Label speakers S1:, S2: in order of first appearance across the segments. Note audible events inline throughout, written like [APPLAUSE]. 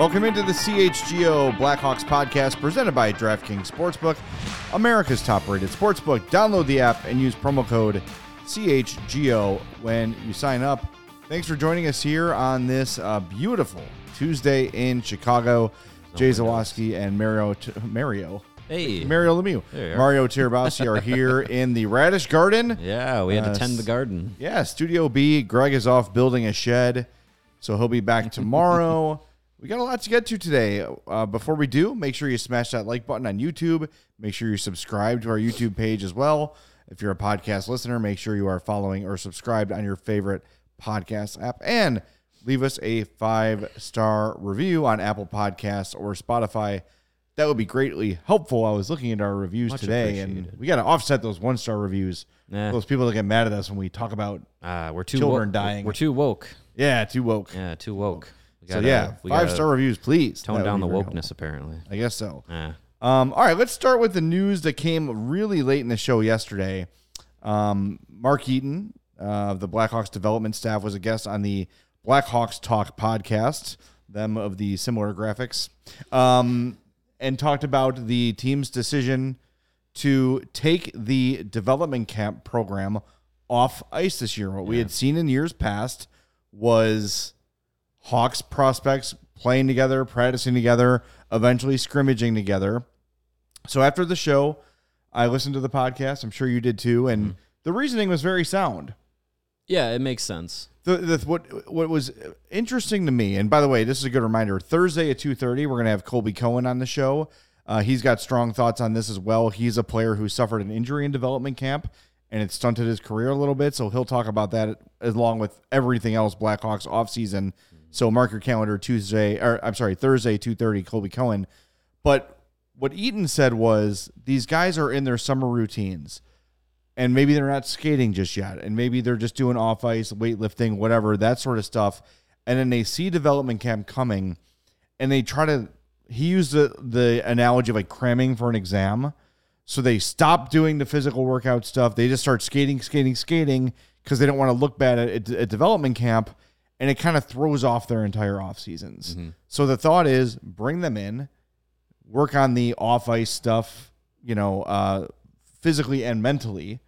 S1: Welcome into the CHGO Blackhawks podcast presented by DraftKings Sportsbook, America's top rated sportsbook. Download the app and use promo code CHGO when you sign up. Thanks for joining us here on this uh, beautiful Tuesday in Chicago. Jay Zawaski and Mario, T- Mario,
S2: Hey.
S1: Mario Lemieux,
S2: There you are.
S1: Mario Tirabassi are here [LAUGHS] in the Radish Garden.
S2: Yeah, we had
S1: Uh,
S2: to tend the garden.
S1: Yeah, Studio B. Greg is off building a shed, so he'll be back [LAUGHS] tomorrow. We got a lot to get to today. Uh, before we do, make sure you smash that like button on YouTube. Make sure you subscribe to our YouTube page as well. If you're a podcast listener, make sure you are following or subscribed on your favorite podcast app and leave us a five star review on Apple Podcasts or Spotify. That would be greatly helpful. I was looking at our reviews
S2: Much
S1: today, and we got to offset those one star reviews.
S2: Nah.
S1: Those people that get mad at us when we talk about
S2: Uh, we're too
S1: Children
S2: woke.
S1: dying.
S2: We're too woke.
S1: yeah, too woke.
S2: Yeah, too woke. We
S1: so
S2: gotta-
S1: yeah, five star reviews, please.
S2: Tone down the wokeness, apparently.
S1: I guess so.
S2: Yeah.
S1: Um, all right, let's start with the news that came really late in the show yesterday. Um, Mark Eaton uh, of the Blackhawks development staff was a guest on the Blackhawks Talk podcast, them of the similar graphics, um, and talked about the team's decision to take the development camp program off ice this year. What we had seen in years past was Hawks prospects playing together, practicing together, eventually scrimmaging together. So after the show, I listened to the podcast. I'm sure you did too, and the reasoning was very sound.
S2: Yeah, it makes sense.
S1: The, the what what was interesting to me, and by the way, this is a good reminder. Thursday at two thirty, we're gonna have Colby Cohen on the show. Uh, he's got strong thoughts on this as well. He's a player who suffered an injury in development camp, and it stunted his career a little bit. So he'll talk about that along with everything else Blackhawks offseason. So mark your calendar Tuesday, or I'm sorry, Thursday two thirty, Colby Cohen. But what Eaton said was these guys are in their summer routines and maybe they're not skating just yet, and maybe they're just doing off ice, weightlifting, whatever, that sort of stuff. And then they see development camp coming, and they try to. He used the the analogy of like cramming for an exam, so they stop doing the physical workout stuff. They just start skating, skating, skating because they don't want to look bad at, at, at development camp, and it kind of throws off their entire off seasons. So the thought is bring them in, work on the off ice stuff, you know, uh, physically and mentally,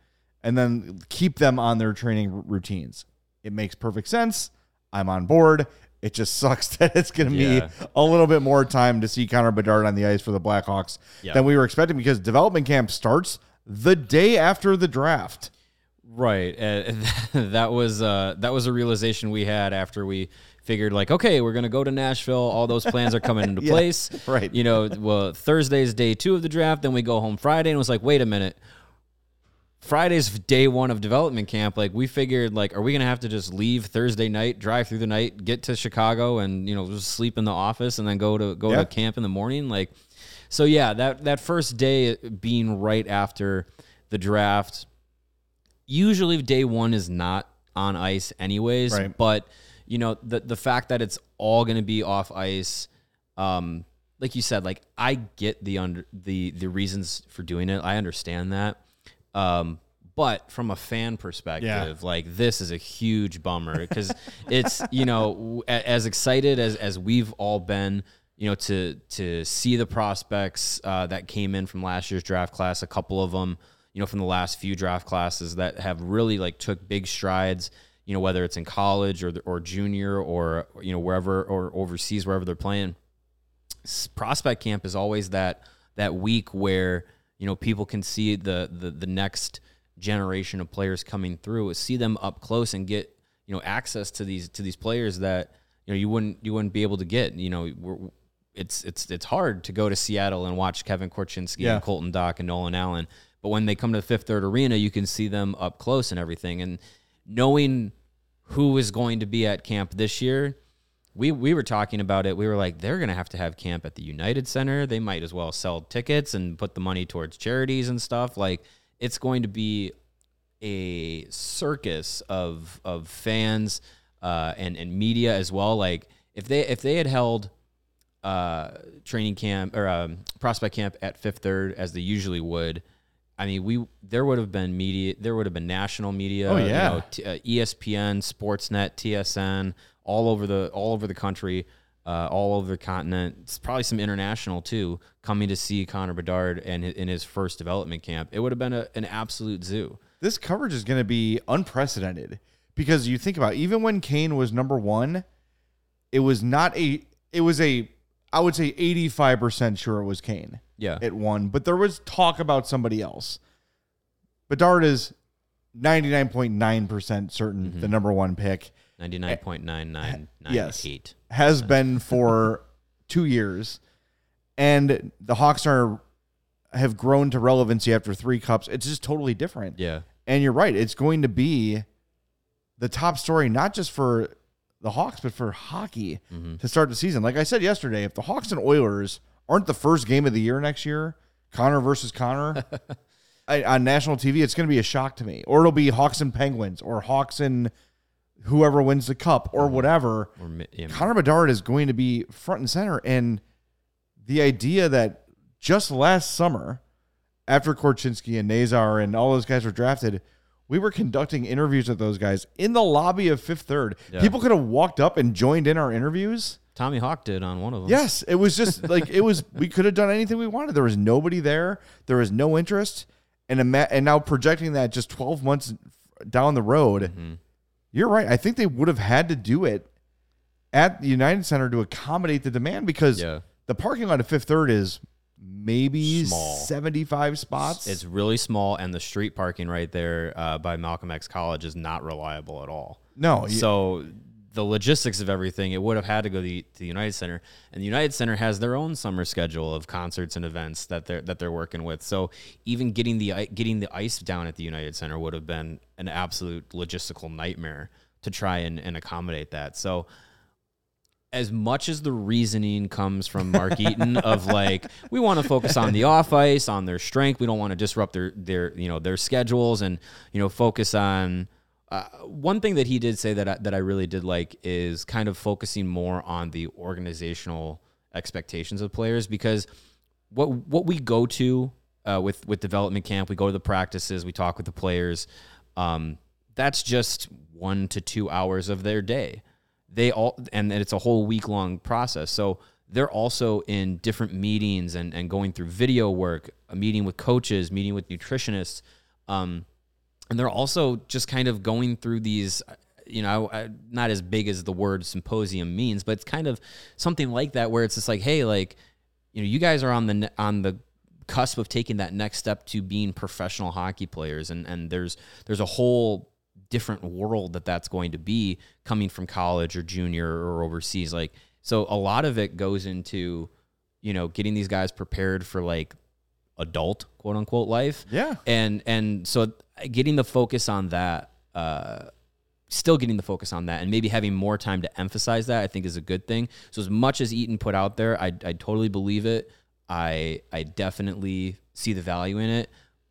S1: and then keep them on their training r- routines. It makes perfect sense. I'm on board. It just [LAUGHS] sucks that it's going to
S2: Yeah.
S1: be a little bit more time to see Connor Bedard on the ice for the Blackhawks
S2: Yeah.
S1: than we were expecting because development camp starts the day after the draft.
S2: Right. Uh, [LAUGHS] that was uh, that was a realization we had after we figured like, okay, we're gonna go to Nashville. All those plans are coming [LAUGHS] into
S1: Yeah,
S2: place.
S1: right.
S2: You know, well, Thursday's day two of the draft. Then we go home Friday, and it was like, wait a minute. Friday's day one of development camp. Like we figured, like, are we gonna have to just leave Thursday night, drive through the night, get to Chicago, and you know just sleep in the office, and then go to go
S1: Yeah.
S2: to camp in the morning? Like, so yeah, that that first day being right after the draft, usually day one is not on ice anyways
S1: Right.
S2: but you know the the fact that it's all going to be off ice um like you said like i get the under the the reasons for doing it. I understand that. Um but from a fan perspective like this is a huge bummer because [LAUGHS] it's you know as excited as as we've all been you know to to see the prospects uh, that came in from last year's draft class a couple of them you know from the last few draft classes that have really like took big strides you know, whether it's in college or or junior or you know wherever or overseas wherever they're playing. Prospect camp is always that that week where you know people can see the the the next generation of players coming through, see them up close and get you know access to these to these players that you know you wouldn't you wouldn't be able to get. You know, it's it's it's hard to go to Seattle and watch Kevin Korchinski yeah. and Colton Dach and Nolan Allan, but when they come to the Fifth Third Arena, you can see them up close and everything. And knowing who is going to be at camp this year, we we were talking about it. We were like, they're going to have to have camp at the United Center. They might as well sell tickets and put the money towards charities and stuff. Like it's going to be a circus of of fans uh, and and media as well. Like if they if they had held uh, training camp or um, prospect camp at Fifth Third as they usually would, I mean, we there would have been media, there would have been national media,
S1: oh, yeah.
S2: you know, t- uh, ESPN, Sportsnet, TSN, all over the all over the country, uh, all over the continent. It's probably some international too, coming to see Connor Bedard and in his first development camp. It would have been a, an absolute zoo.
S1: This coverage is going to be unprecedented because you think about it, even when Kane was number one, it was not a it was a I would say 85% sure it was Kane.
S2: Yeah.
S1: It won, but there was talk about somebody else. Bedard is 99.9% certain mm-hmm. the number one pick.
S2: 99.9998.
S1: Yes. Has been [LAUGHS] for two years. And the Hawks are have grown to relevancy after three cups. It's just totally different.
S2: Yeah.
S1: And you're right. It's going to be the top story, not just for the Hawks, but for hockey mm-hmm. to start the season. Like I said yesterday, if the Hawks and Oilers aren't the first game of the year next year, Connor versus Connor [LAUGHS] I, on national TV, it's going to be a shock to me. Or it'll be Hawks and Penguins, or Hawks and whoever wins the cup, or mm-hmm. whatever. Or, yeah, Connor Bedard is going to be front and center, and the idea that just last summer, after Korchinski and Nazar and all those guys were drafted we were conducting interviews with those guys in the lobby of Fifth Third. Yeah. People could have walked up and joined in our interviews.
S2: Tommy Hawk did on one of them.
S1: Yes, it was just like it was. We could have done anything we wanted. There was nobody there. There was no interest, and ima- and now projecting that just twelve months down the road, mm-hmm. you're right. I think they would have had to do it at the United Center to accommodate the demand because yeah. the parking lot of Fifth Third is maybe small. 75 spots.
S2: It's really small, and the street parking right there uh, by Malcolm X College is not reliable at all.
S1: No.
S2: So the logistics of everything, it would have had to go to the, to the, United Center, and the United Center has their own summer schedule of concerts and events that they're that they're working with. So even getting the getting the ice down at the United Center would have been an absolute logistical nightmare to try and, and accommodate that. So as much as the reasoning comes from Mark [LAUGHS] Eaton of like we want to focus on the off ice, on their strength, we don't want to disrupt their their you know their schedules, and you know focus on. Uh, one thing that he did say that I, that I really did like is kind of focusing more on the organizational expectations of players because what what we go to uh, with with development camp, we go to the practices, we talk with the players. Um, that's just one to two hours of their day they all and it's a whole week long process. So they're also in different meetings and, and going through video work, a meeting with coaches, meeting with nutritionists. Um, and they're also just kind of going through these, uh, you know, not as big as the word symposium means, but it's kind of something like that where it's just like, hey, like, you know, you guys are on the on the cusp of taking that next step to being professional hockey players, and and there's there's a whole different world that that's going to be coming from college or junior or overseas. Like so a lot of it goes into you know getting these guys prepared for like adult quote unquote life.
S1: Yeah.
S2: And and so getting the focus on that uh still getting the focus on that and maybe having more time to emphasize that i think is a good thing. So as much as eaton put out there i, I totally believe it. I i definitely see the value in it.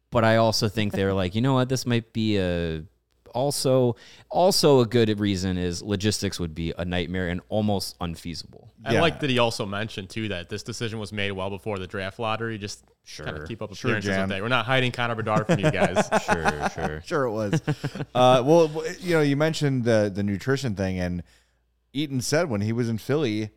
S2: But i also think they're like you know what this might be a also also a good reason is logistics would be a nightmare and almost unfeasible.
S3: I yeah. like that he also mentioned too that this decision was made well before the draft lottery. Just sure. kind of keep up appearances sure, with We're not hiding Connor Bedard from you guys. [LAUGHS]
S2: sure, sure, [LAUGHS]
S1: sure. It was. Uh, well, you know, you mentioned the the nutrition thing, and Eaton said when he was in Philly,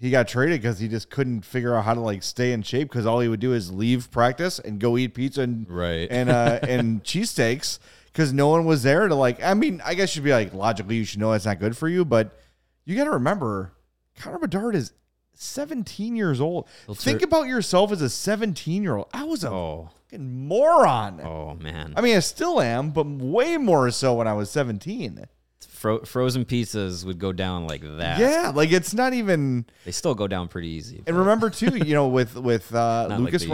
S1: he got traded because he just couldn't figure out how to like stay in shape because all he would do is leave practice and go eat pizza and
S2: right
S1: and uh, [LAUGHS] and cheesesteaks because no one was there to like. I mean, I guess you'd be like logically you should know that's not good for you, but you got to remember Connor Bedard is 17 years old. Think about yourself as a 17 year old. I was a
S2: Oh.
S1: fucking moron.
S2: Oh man.
S1: I mean, I still am, but way more so when I was 17.
S2: Fro- frozen pizzas would go down like that.
S1: Yeah, like it's not even.
S2: They still go down pretty easy.
S1: And
S2: but-
S1: remember too, [LAUGHS] you know, with with uh,
S2: Not like
S1: Lukas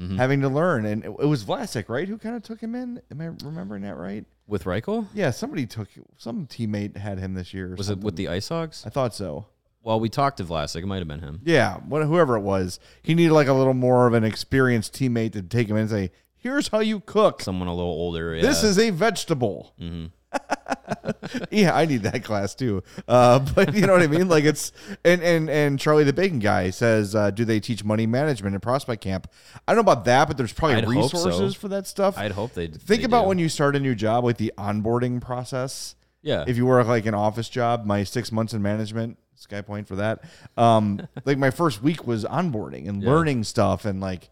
S2: they used to.
S1: Reichel having to learn, and it, it was Vlasic, right, who kind of took him in. Am I remembering that right?
S2: with Reichel,
S1: Yeah, somebody took some teammate had him this year. or
S2: was it with the Ice Hogs?
S1: I thought so.
S2: Well, we talked to Vlasic. It might have been him.
S1: Yeah, what, whoever it was, he needed like a little more of an experienced teammate to take him in and say, "Here's how you cook.
S2: Someone a little older. Yeah.
S1: This is a vegetable." Mm-hmm. [LAUGHS] yeah, I need that class too. Uh, but you know what I mean? Like it's and and and Charlie the Bacon guy says, uh, "Do they teach money management in prospect camp?" I don't know about that, but there's probably
S2: I'd hope so.
S1: resources for that stuff.
S2: I'd hope they
S1: Think
S2: they
S1: about
S2: do.
S1: when you start a new job, like the onboarding process.
S2: Yeah.
S1: If you work like an office job, my six months in management, Sky Point for that. Um, [LAUGHS] like my first week was onboarding and learning stuff and like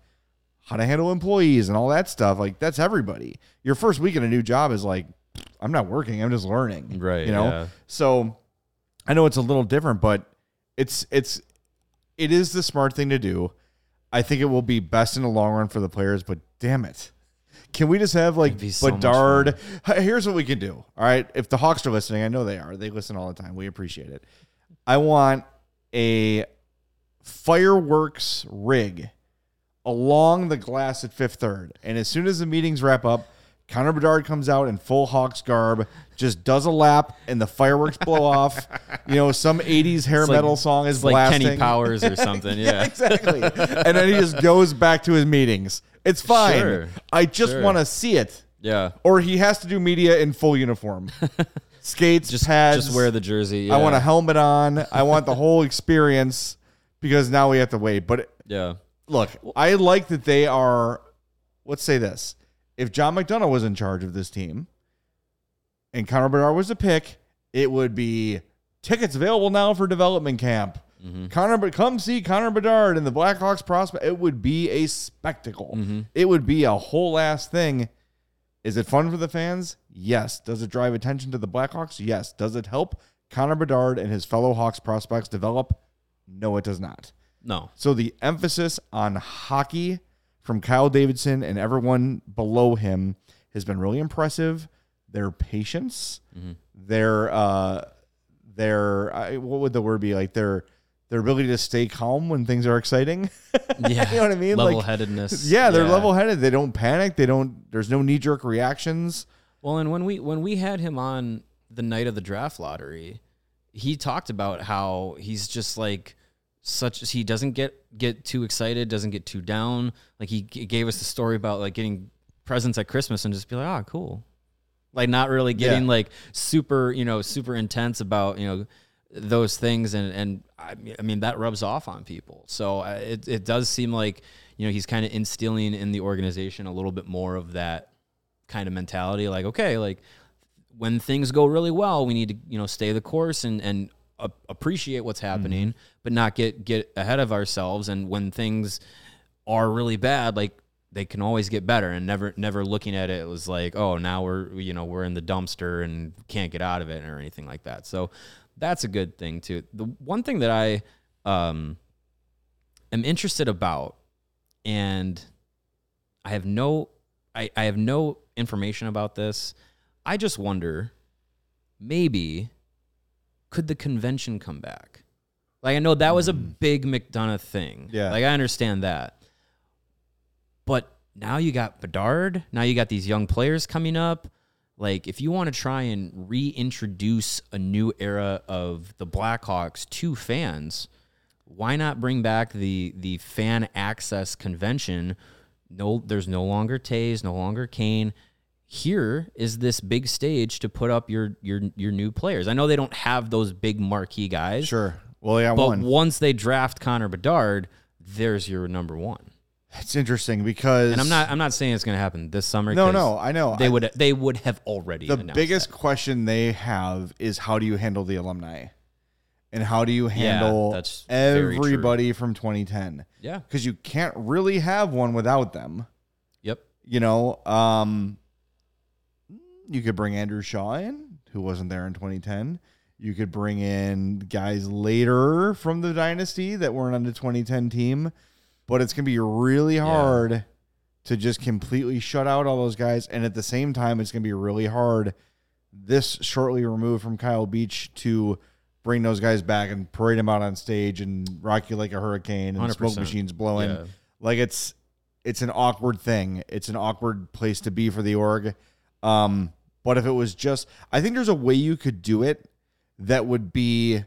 S1: how to handle employees and all that stuff. Like that's everybody. Your first week in a new job is like, I'm not working. I'm just learning.
S2: Right,
S1: You know.
S2: yeah.
S1: So I know it's a little different, but it's it's it is the smart thing to do. I think it will be best in the long run for the players, but damn it. Can we just have like
S2: so
S1: Bedard? Here's what we can do. All right. If the Hawks are listening, I know they are. They listen all the time. We appreciate it. I want a fireworks rig along the glass at Fifth Third. And as soon as the meetings wrap up, Connor Bedard comes out in full Hawks garb, just does a lap, and the fireworks blow [LAUGHS] off. You know, some 80s hair
S2: It's like-
S1: metal song is
S2: like
S1: blasting.
S2: Kenny Powers or something. [LAUGHS] Yeah.
S1: exactly. and then he just goes back to his meetings. It's fine.
S2: Sure.
S1: I just
S2: Sure.
S1: want to see it.
S2: Yeah.
S1: Or he has to do media in full uniform. [LAUGHS] Skates,
S2: Just
S1: pads.
S2: just wear the jersey.
S1: I want a helmet on. I want the whole experience because now we have to wait. But
S2: Yeah.
S1: look, I like that they are. Let's say this: if John McDonough was in charge of this team, and Connor Bedard was a pick, it would be tickets available now for development camp. Mm-hmm. Connor, come see Connor Bedard and the Blackhawks prospect. It would be a spectacle. Mm-hmm. It would be a whole ass thing. Is it fun for the fans? Yes. Does it drive attention to the Blackhawks? Yes. Does it help Connor Bedard and his fellow Hawks prospects develop? No, it does not.
S2: No.
S1: So the emphasis on hockey from Kyle Davidson and everyone below him has been really impressive. Their patience, their uh, their I, what would the word be like? Their their ability to stay calm when things are exciting. [LAUGHS]
S2: Yeah.
S1: you know what I mean? Like,
S2: Level headedness.
S1: yeah, they're level headed. They don't panic. They don't. There's no knee jerk reactions.
S2: Well, and when we when we had him on the night of the draft lottery, he talked about how he's just like such as he doesn't get get too excited, doesn't get too down. Like he g- gave us the story about like getting presents at Christmas and just be like, "Ah, cool." Like not really getting
S1: Yeah.
S2: like super, you know, super intense about, you know, those things and and I mean, I mean that rubs off on people. So uh, it it does seem like, you know, he's kind of instilling in the organization a little bit more of that kind of mentality like okay like when things go really well we need to you know stay the course and and a- appreciate what's happening but not get get ahead of ourselves. And when things are really bad like they can always get better. And never never looking at it was like oh now we're you know we're in the dumpster and can't get out of it or anything like that. So that's a good thing too. The one thing that i um am interested about and I have no I, I have no information about this. I just wonder maybe could the convention come back? Like I know that was a hmm. big McDonough thing.
S1: Yeah.
S2: Like I understand that. But now you got Bedard, now you got these young players coming up. Like if you want to try and reintroduce a new era of the Blackhawks to fans, why not bring back the the fan access convention? No, there's no longer Toews, no longer Kane. Here is this big stage to put up your your your new players. I know they don't have those big marquee guys,
S1: Sure. Well, yeah,
S2: but
S1: one.
S2: once they draft Connor Bedard, there's your number one.
S1: It's interesting because
S2: And I'm not I'm not saying it's going to happen this summer.
S1: No, no, I know.
S2: they
S1: I-
S2: would they would have already.
S1: the biggest
S2: that.
S1: question they have is how do you handle the alumni and how do you handle
S2: that's
S1: everybody from 2010
S2: Yeah.
S1: because you can't really have one without them
S2: Yep.
S1: you know um You could bring Andrew Shaw in, who wasn't there in 2010. You could bring in guys later from the dynasty that weren't on the 2010 team, but it's going to be really hard yeah. to just completely shut out all those guys. And at the same time, it's going to be really hard this shortly removed from Kyle Beach to bring those guys back and parade them out on stage and rock you like a hurricane and 100%. smoke machines blowing. Yeah. Like it's it's an awkward thing. It's an awkward place to be for the org. Um, but if it was just, I think there's a way you could do it that would be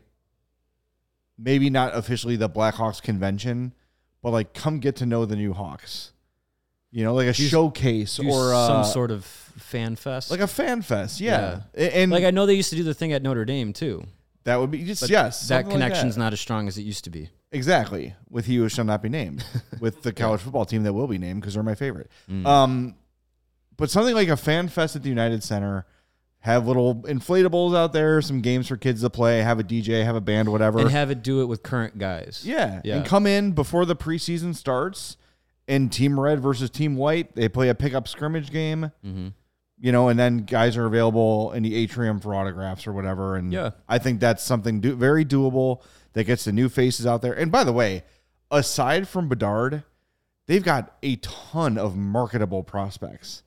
S1: maybe not officially the Blackhawks convention, but like come get to know the new Hawks. You know, like a do showcase or
S2: uh, some sort of fan fest,
S1: like a fan fest. Yeah. yeah. and
S2: like I know they used to do the thing at Notre Dame too.
S1: That would be just yes.
S2: That connection's like that. not as strong as it used to be.
S1: Exactly. With he who shall not be named, [LAUGHS] with the college football team that will be named because they're my favorite. Mm. Um, but something like a fan fest at the United Center, have little inflatables out there, some games for kids to play, have a DJ, have a band, whatever,
S2: and have it do it with current guys.
S1: Yeah, yeah. and come in before the preseason starts. In Team Red versus Team White, they play a pickup scrimmage game. Mm-hmm you know, and then guys are available in the atrium for autographs or whatever. And yeah. I think that's something do- very doable that gets the new faces out there. And by the way, aside from Bedard, they've got a ton of marketable prospects.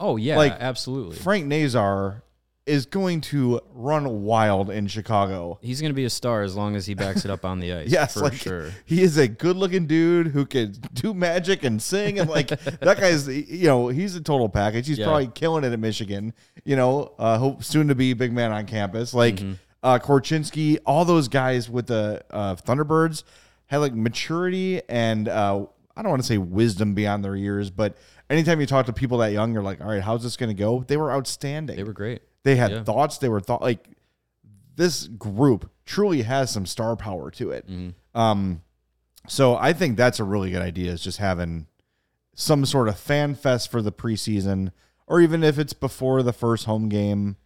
S2: Oh yeah, like absolutely.
S1: Frank Nazar is going to run wild in Chicago.
S2: He's going to be a star as long as he backs it up on the [LAUGHS] ice. yes, for like, sure.
S1: He is a good-looking dude who can do magic and sing, and like [LAUGHS] that guy's, you know, he's a total package. He's yeah. probably killing it at Michigan. You know, uh, hope soon to be big man on campus. Like mm-hmm. uh, Korchinski, all those guys with the uh, Thunderbirds had like maturity and uh, I don't want to say wisdom beyond their years, but anytime you talk to people that young, you're like, all right, how's this going to go? They were outstanding.
S2: They were great.
S1: They had yeah. thoughts. They were thought like this group truly has some star power to it. Mm-hmm. Um, so I think that's a really good idea. Is just having some sort of fan fest for the preseason, or even if it's before the first home game.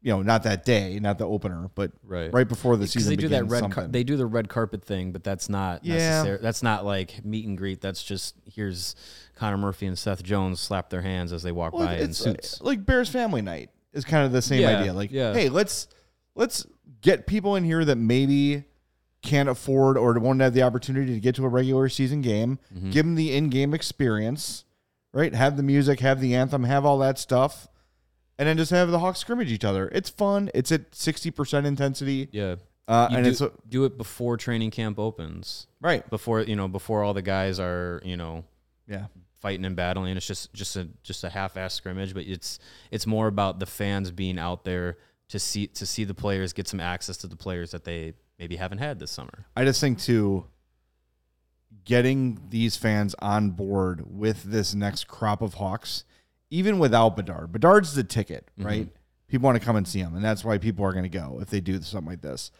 S1: You know, not that day, not the opener, but right, right before the season.
S2: They do that red. Car- they do the red carpet thing, but that's not yeah. necessary. That's not like meet and greet. That's just here's Connor Murphy and Seth Jones slap their hands as they walk well, by in suits,
S1: like Bears family night is kind of the same yeah, idea. Like, yeah. hey, let's let's get people in here that maybe can't afford or won't have the opportunity to get to a regular season game. Mm-hmm. Give them the in-game experience, right? Have the music, have the anthem, have all that stuff, and then just have the Hawks scrimmage each other. It's fun. It's at sixty percent intensity.
S2: Yeah. Uh, and do, it's do it before training camp opens,
S1: right?
S2: Before you know, before all the guys are you know,
S1: yeah,
S2: fighting and battling. It's just just a just a half-ass scrimmage, but it's it's more about the fans being out there to see to see the players get some access to the players that they maybe haven't had this summer.
S1: I just think too getting these fans on board with this next crop of Hawks, even without Bedard. Bedard's the ticket, mm-hmm. right? Mm-hmm. People want to come and see him, and that's why people are going to go if they do something like this.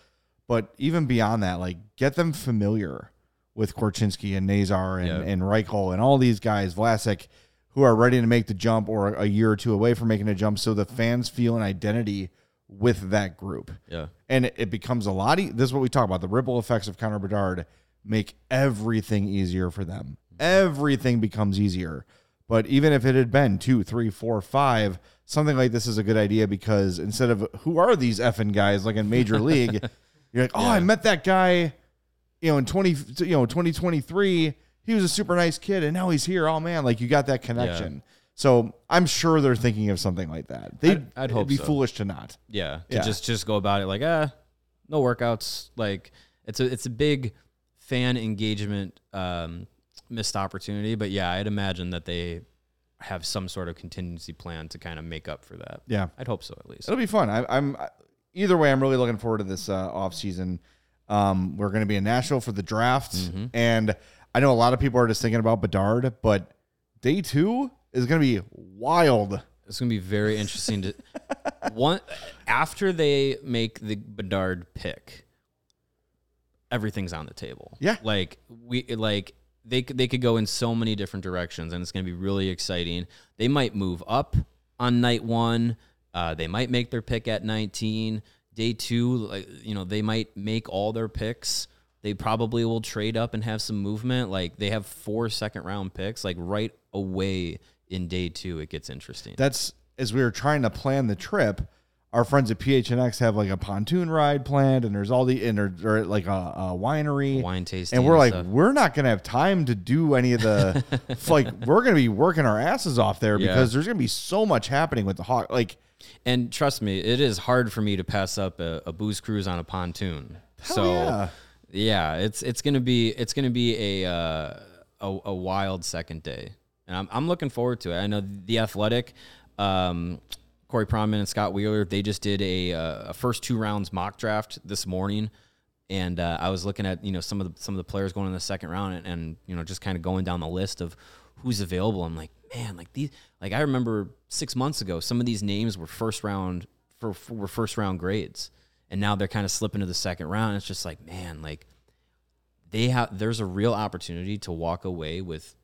S1: But even beyond that, like get them familiar with Korchinski and Nazar and, yep. and Reichel and all these guys, Vlasic, who are ready to make the jump or a year or two away from making a jump. So the fans feel an identity with that group.
S2: Yeah.
S1: And it, it becomes a lot. E- this is what we talk about. The ripple effects of Connor Bedard make everything easier for them. Everything becomes easier. But even if it had been two, three, four, five, something like this is a good idea because instead of who are these effing guys like in Major [LAUGHS] League, you're like, oh, yeah. I met that guy you know, in 20, you know, 2023, he was a super nice kid and now he's here. Oh man, like you got that connection. Yeah. So I'm sure they're thinking of something like that. They'd, I'd, I'd hope be so. foolish to not.
S2: Yeah, to yeah. just just go about it like ah, no workouts. Like it's a it's a big fan engagement um, missed opportunity. But yeah, I'd imagine that they have some sort of contingency plan to kind of make up for that.
S1: Yeah,
S2: I'd hope so at least.
S1: It'll be fun. I, am either way. I'm really looking forward to this uh, off season. Um, we're going to be in Nashville for the draft, mm-hmm. and I know a lot of people are just thinking about Bedard, but day two is going to be wild.
S2: It's going to be very interesting to [LAUGHS] one after they make the Bedard pick. Everything's on the table.
S1: Yeah,
S2: like we like they they could go in so many different directions, and it's going to be really exciting. They might move up on night one. Uh, they might make their pick at 19 day two, like you know, they might make all their picks. They probably will trade up and have some movement. Like they have four second round picks. Like right away in day two, it gets interesting.
S1: That's as we were trying to plan the trip, our friends at PHNX have like a pontoon ride planned, and there's all the and they're, they're like a, a winery,
S2: Wine tasting
S1: and we're
S2: and
S1: like,
S2: stuff.
S1: we're not gonna have time to do any of the [LAUGHS] like. We're gonna be working our asses off there
S2: Yeah.
S1: because there's gonna be so much happening with the hawk. Like,
S2: And trust me, it is hard for me to pass up a, a booze cruise on a pontoon. so
S1: yeah.
S2: yeah. it's it's gonna be it's gonna be a uh, a, a wild second day, and I'm I'm looking forward to it. I know the athletic, um, Corey Pronman and Scott Wheeler, they just did a, uh, a first two rounds mock draft this morning. And uh, I was looking at you know some of the some of the players going in the second round and, and you know just kind of going down the list of who's available. I'm like, man, like these like I remember six months ago, some of these names were first round for, for were first round grades, and now they're kind of slipping to the second round. It's just like, man, like they have there's a real opportunity to walk away with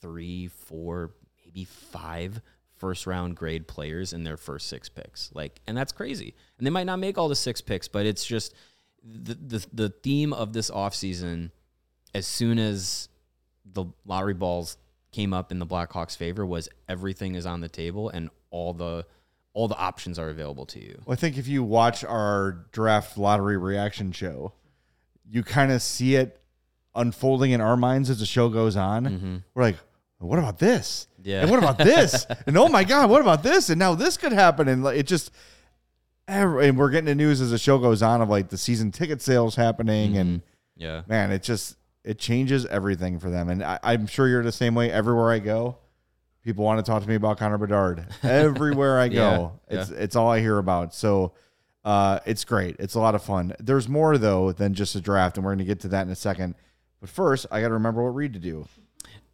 S2: three, four, maybe five first round grade players in their first six picks. Like, and that's crazy. And they might not make all the six picks, but it's just the the, the theme of this offseason, as soon as the lottery balls came up in the Blackhawks' favor, was everything is on the table and all the all the options are available to you.
S1: Well, I think if you watch our draft lottery reaction show, you kind of see it unfolding in our minds as the show goes on. Mm-hmm. We're like, what about this?
S2: Yeah.
S1: And what about this? [LAUGHS] and oh my God, what about this? And now this could happen. And like, it just, and we're getting the news as the show goes on of like the season ticket sales happening. And
S2: Yeah.
S1: man, it just, it changes everything for them. And I, I'm sure you're the same way everywhere I go. People want to talk to me about Connor Bedard everywhere I [LAUGHS] go.
S2: Yeah,
S1: It's it's all I hear about. So uh, it's great. It's a lot of fun. There's more though than just a draft, and we're going to get to that in a second. But first, I got to remember what Reed to do.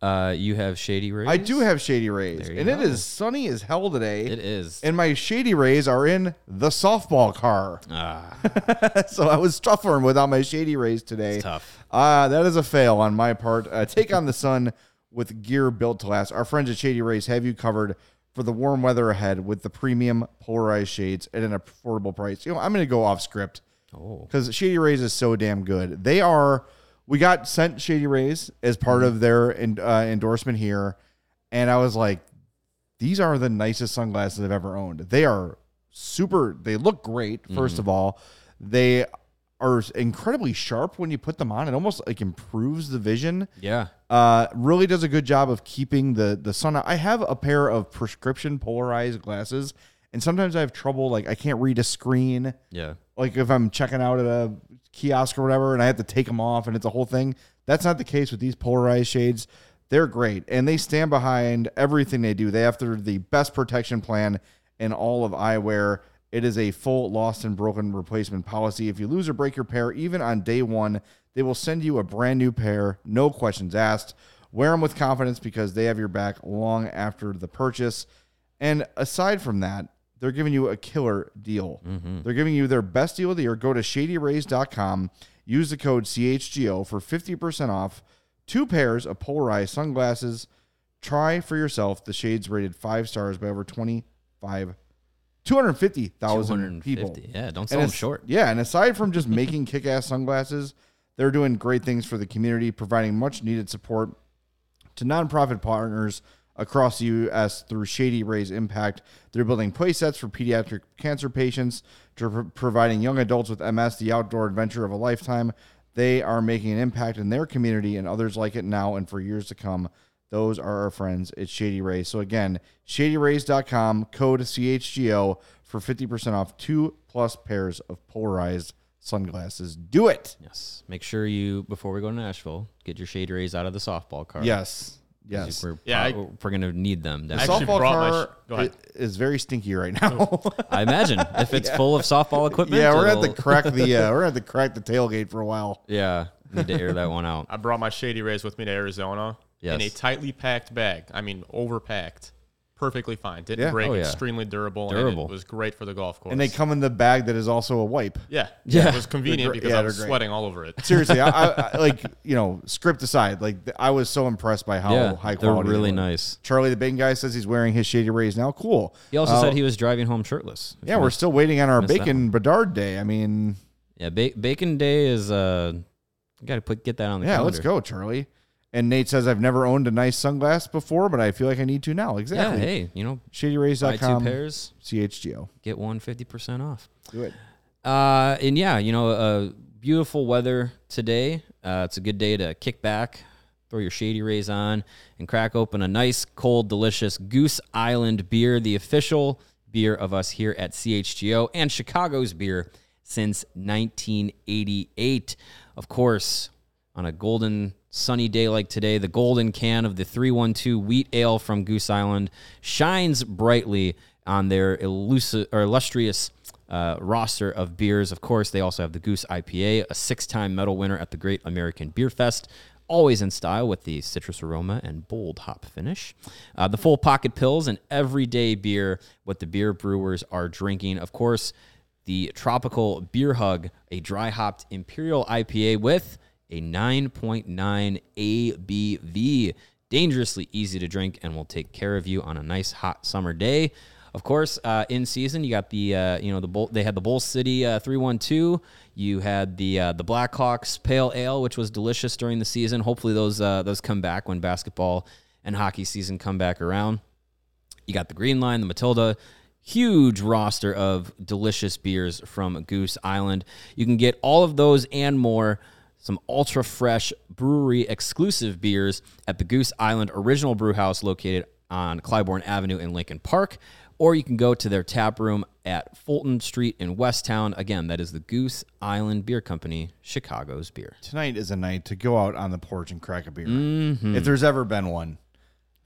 S2: Uh, you have Shady Rays?
S1: I do have Shady Rays, and it
S2: go.
S1: is sunny as hell today.
S2: It is.
S1: And my Shady Rays are in the softball car.
S2: ah, [LAUGHS]
S1: so I was suffering without my Shady Rays today.
S2: it's tough.
S1: Uh, that is a fail on my part. Uh, take on the sun with gear built to last. Our friends at Shady Rays have you covered for the warm weather ahead with the premium polarized shades at an affordable price. You know, I'm going to go off script
S2: Oh.
S1: because Shady Rays is so damn good. They are. We got sent Shady Rays as part of their en- uh, endorsement here, and I was like, these are the nicest sunglasses I've ever owned. They are super. They look great. 1st of all, they are incredibly sharp when you put them on. It almost like improves the vision.
S2: Yeah.
S1: Uh, really does a good job of keeping the the sun out. I have a pair of prescription polarized glasses, and sometimes I have trouble. Like I can't read a screen
S2: Yeah.
S1: Like if I'm checking out at a kiosk or whatever and I have to take them off and it's a whole thing. That's not the case with these polarized shades. They're great and they stand behind everything they do. They have the best protection plan in all of eyewear. It is a full lost and broken replacement policy. If you lose or break your pair, even on day one, they will send you a brand new pair, no questions asked. Wear them with confidence because they have your back long after the purchase. And aside from that, they're giving you a killer deal. Mm-hmm. They're giving you their best deal of the year. Go to shadyrays.com, use the code CHGO for 50% off two pairs of polarized sunglasses. Try for yourself the shades rated five stars by over 25, 250,000 people.
S2: Yeah, don't
S1: And
S2: sell them
S1: it's-
S2: short.
S1: Yeah, and aside from just [LAUGHS] making kick-ass sunglasses, they're doing great things for the community, providing much needed support to nonprofit partners across the U.S. through Shady Rays Impact. They're building play sets for pediatric cancer patients, to pro- providing young adults with MS the outdoor adventure of a lifetime. They are making an impact in their community and others like it now and for years to come. Those are our friends at Shady Rays. So again, shadyrays.com, code CHGO for 50% off two plus pairs of polarized sunglasses. Do it.
S2: Yes. Make sure you before we go to Nashville, get your Shady rays out of the softball car.
S1: Yes. Yes.
S2: We're,
S3: Yeah, I-
S2: we're, we're gonna need them.
S1: The
S3: actually
S1: softball
S3: brought my
S1: car
S3: sh- go ahead.
S1: i- is very stinky right now.
S2: I imagine if it's full of softball equipment.
S1: yeah, we're gonna have to crack the uh, we're gonna have to [LAUGHS] crack the tailgate for a while.
S2: Yeah, need to air that one out.
S3: I brought my Shady Rays with me to Arizona in a tightly packed bag. I mean, overpacked. Perfectly fine. Didn't
S1: Yeah.
S3: break.
S2: Oh, yeah.
S3: Extremely durable.
S2: Durable.
S3: And it was great for the golf course.
S1: And they come in the bag that is also a wipe.
S3: yeah.
S2: Yeah.
S3: It was [LAUGHS] convenient
S1: They're gr-
S3: because
S1: yeah,
S3: I
S1: they're
S3: was
S1: great.
S3: sweating all over it.
S1: Seriously, I, I, I [LAUGHS] like you know script aside, like th- I was so impressed by how
S2: yeah,
S1: high
S2: they're
S1: quality. they
S2: really
S1: were.
S2: nice.
S1: Charlie, the bacon guy, says he's wearing his shady rays now. Cool.
S2: He also
S1: Uh,
S2: said he was driving home shirtless.
S1: Yeah, we're still waiting on our
S2: missed that
S1: bacon Bedard day. I mean,
S2: Yeah, ba- Bacon Day is uh, got to put get that on the
S1: yeah,
S2: calendar.
S1: let's go, Charlie. And Nate says, I've never owned a nice sunglass before, but I feel like I need to now. Exactly.
S2: Yeah, hey, you know, buy
S1: ShadyRays.com.
S2: two pairs,
S1: CHGO.
S2: get one 50% off.
S1: Do it.
S2: Uh, and yeah, you know, uh, beautiful weather today. Uh, it's a good day to kick back, throw your Shady Rays on, and crack open a nice, cold, delicious Goose Island beer, the official beer of us here at CHGO and Chicago's beer since 1988. Of course, on a golden sunny day like today, the golden can of the 312 wheat ale from Goose Island shines brightly on their elusive or illustrious uh, roster of beers. Of course, they also have the Goose IPA, a six-time medal winner at the Great American Beer Fest. Always in style with the citrus aroma and bold hop finish. Uh, the full pocket pills, an everyday beer, what the beer brewers are drinking. Of course, the tropical beer hug, a dry hopped imperial IPA with a 9.9 ABV. Dangerously easy to drink and will take care of you on a nice hot summer day. Of course, uh, in season you got the uh, you know the Bull, they had the Bull City uh, three one two. You had the uh, the Blackhawks Pale Ale, which was delicious during the season. Hopefully those uh, those come back when basketball and hockey season come back around. You got the Green Line, the Matilda, huge roster of delicious beers from Goose Island. You can get all of those and more, some ultra fresh brewery exclusive beers at the Goose Island Original Brew House located on Clybourne Avenue in Lincoln Park. Or you can go to their tap room at Fulton Street in Westtown. Again, that is the Goose Island Beer Company, Chicago's beer.
S1: Tonight is a night to go out on the porch and crack a beer. Mm-hmm. If there's ever been one.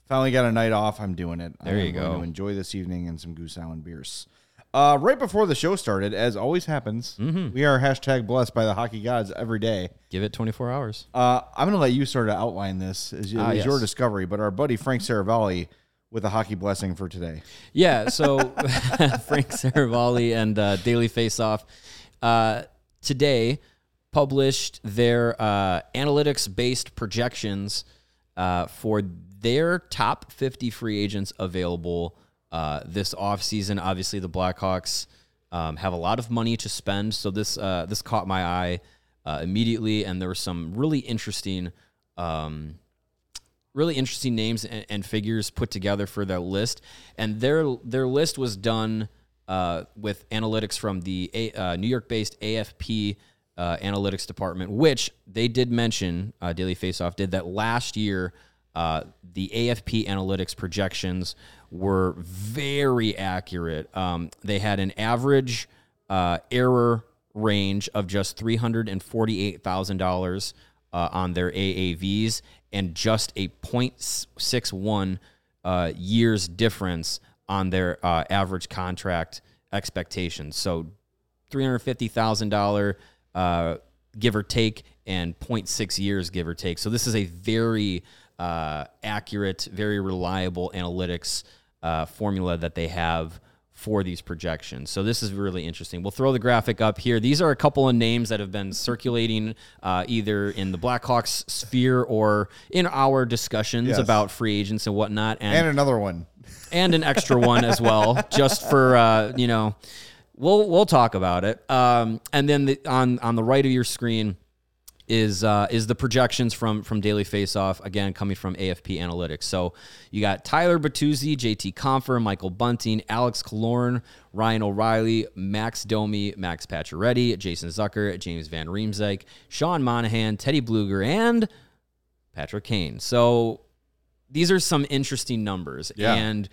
S1: Finally got a night off. I'm doing it.
S2: There you
S1: I'm going
S2: go.
S1: To enjoy this evening and some Goose Island beers. Uh, right before the show started, as always happens,
S2: Mm-hmm.
S1: we are hashtag blessed by the hockey gods every day.
S2: Give it 24 hours.
S1: Uh, I'm going to let you sort of outline this as,
S2: Ah,
S1: as your
S2: yes.
S1: discovery, but our buddy Frank Seravalli with a hockey blessing for today.
S2: Yeah, so [LAUGHS] Frank Seravalli and uh, Daily Face Off uh, today published their uh, analytics based projections uh, for their top 50 free agents available uh, this offseason. Obviously, the Blackhawks um, have a lot of money to spend, so this uh, this caught my eye uh, immediately, and there were some really interesting. Um, really interesting names and, and figures put together for their list, and their their list was done uh, with analytics from the A, uh, New York-based AFP uh, analytics department, which they did mention. Uh, Daily Faceoff did that last year. Uh, the AFP analytics projections were very accurate. Um, they had an average uh, error range of just three hundred and forty-eight thousand dollars uh, on their AAVs and just a 0.61 uh, years difference on their uh, average contract expectations. So $350,000 uh, give or take and 0.6 years give or take. So this is a very uh, accurate, very reliable analytics uh, formula that they have for these projections. So this is really interesting. We'll throw the graphic up here. These are a couple of names that have been circulating uh, either in the Blackhawks sphere or in our discussions
S1: Yes.
S2: about free agents and whatnot.
S1: And another one. [LAUGHS]
S2: and an extra one as well, just for uh, you know, we'll we'll talk about it. Um, and then the, on on the right of your screen is uh, is the projections from from Daily Faceoff again coming from AFP Analytics. So you got Tyler Bertuzzi, JT Compher, Michael Bunting, Alex Killorn, Ryan O'Reilly, Max Domi, Max Pacioretty, Jason Zucker, James Van Riemsdyk, Sean Monahan, Teddy Blueger, and Patrick Kane. So these are some interesting numbers.
S1: Yeah.
S2: And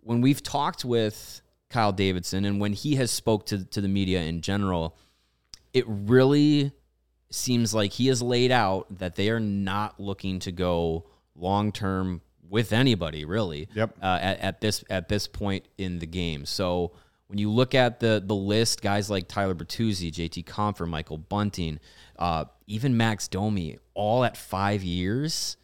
S2: when we've talked with Kyle Davidson and when he has spoke to, to the media in general, it really seems like he has laid out that they are not looking to go long term with anybody really
S1: Yep.
S2: uh, at, at this at this point in the game. So when you look at the the list, guys like Tyler Bertuzzi, JT Compher, Michael Bunting, uh, even Max Domi, all at five years.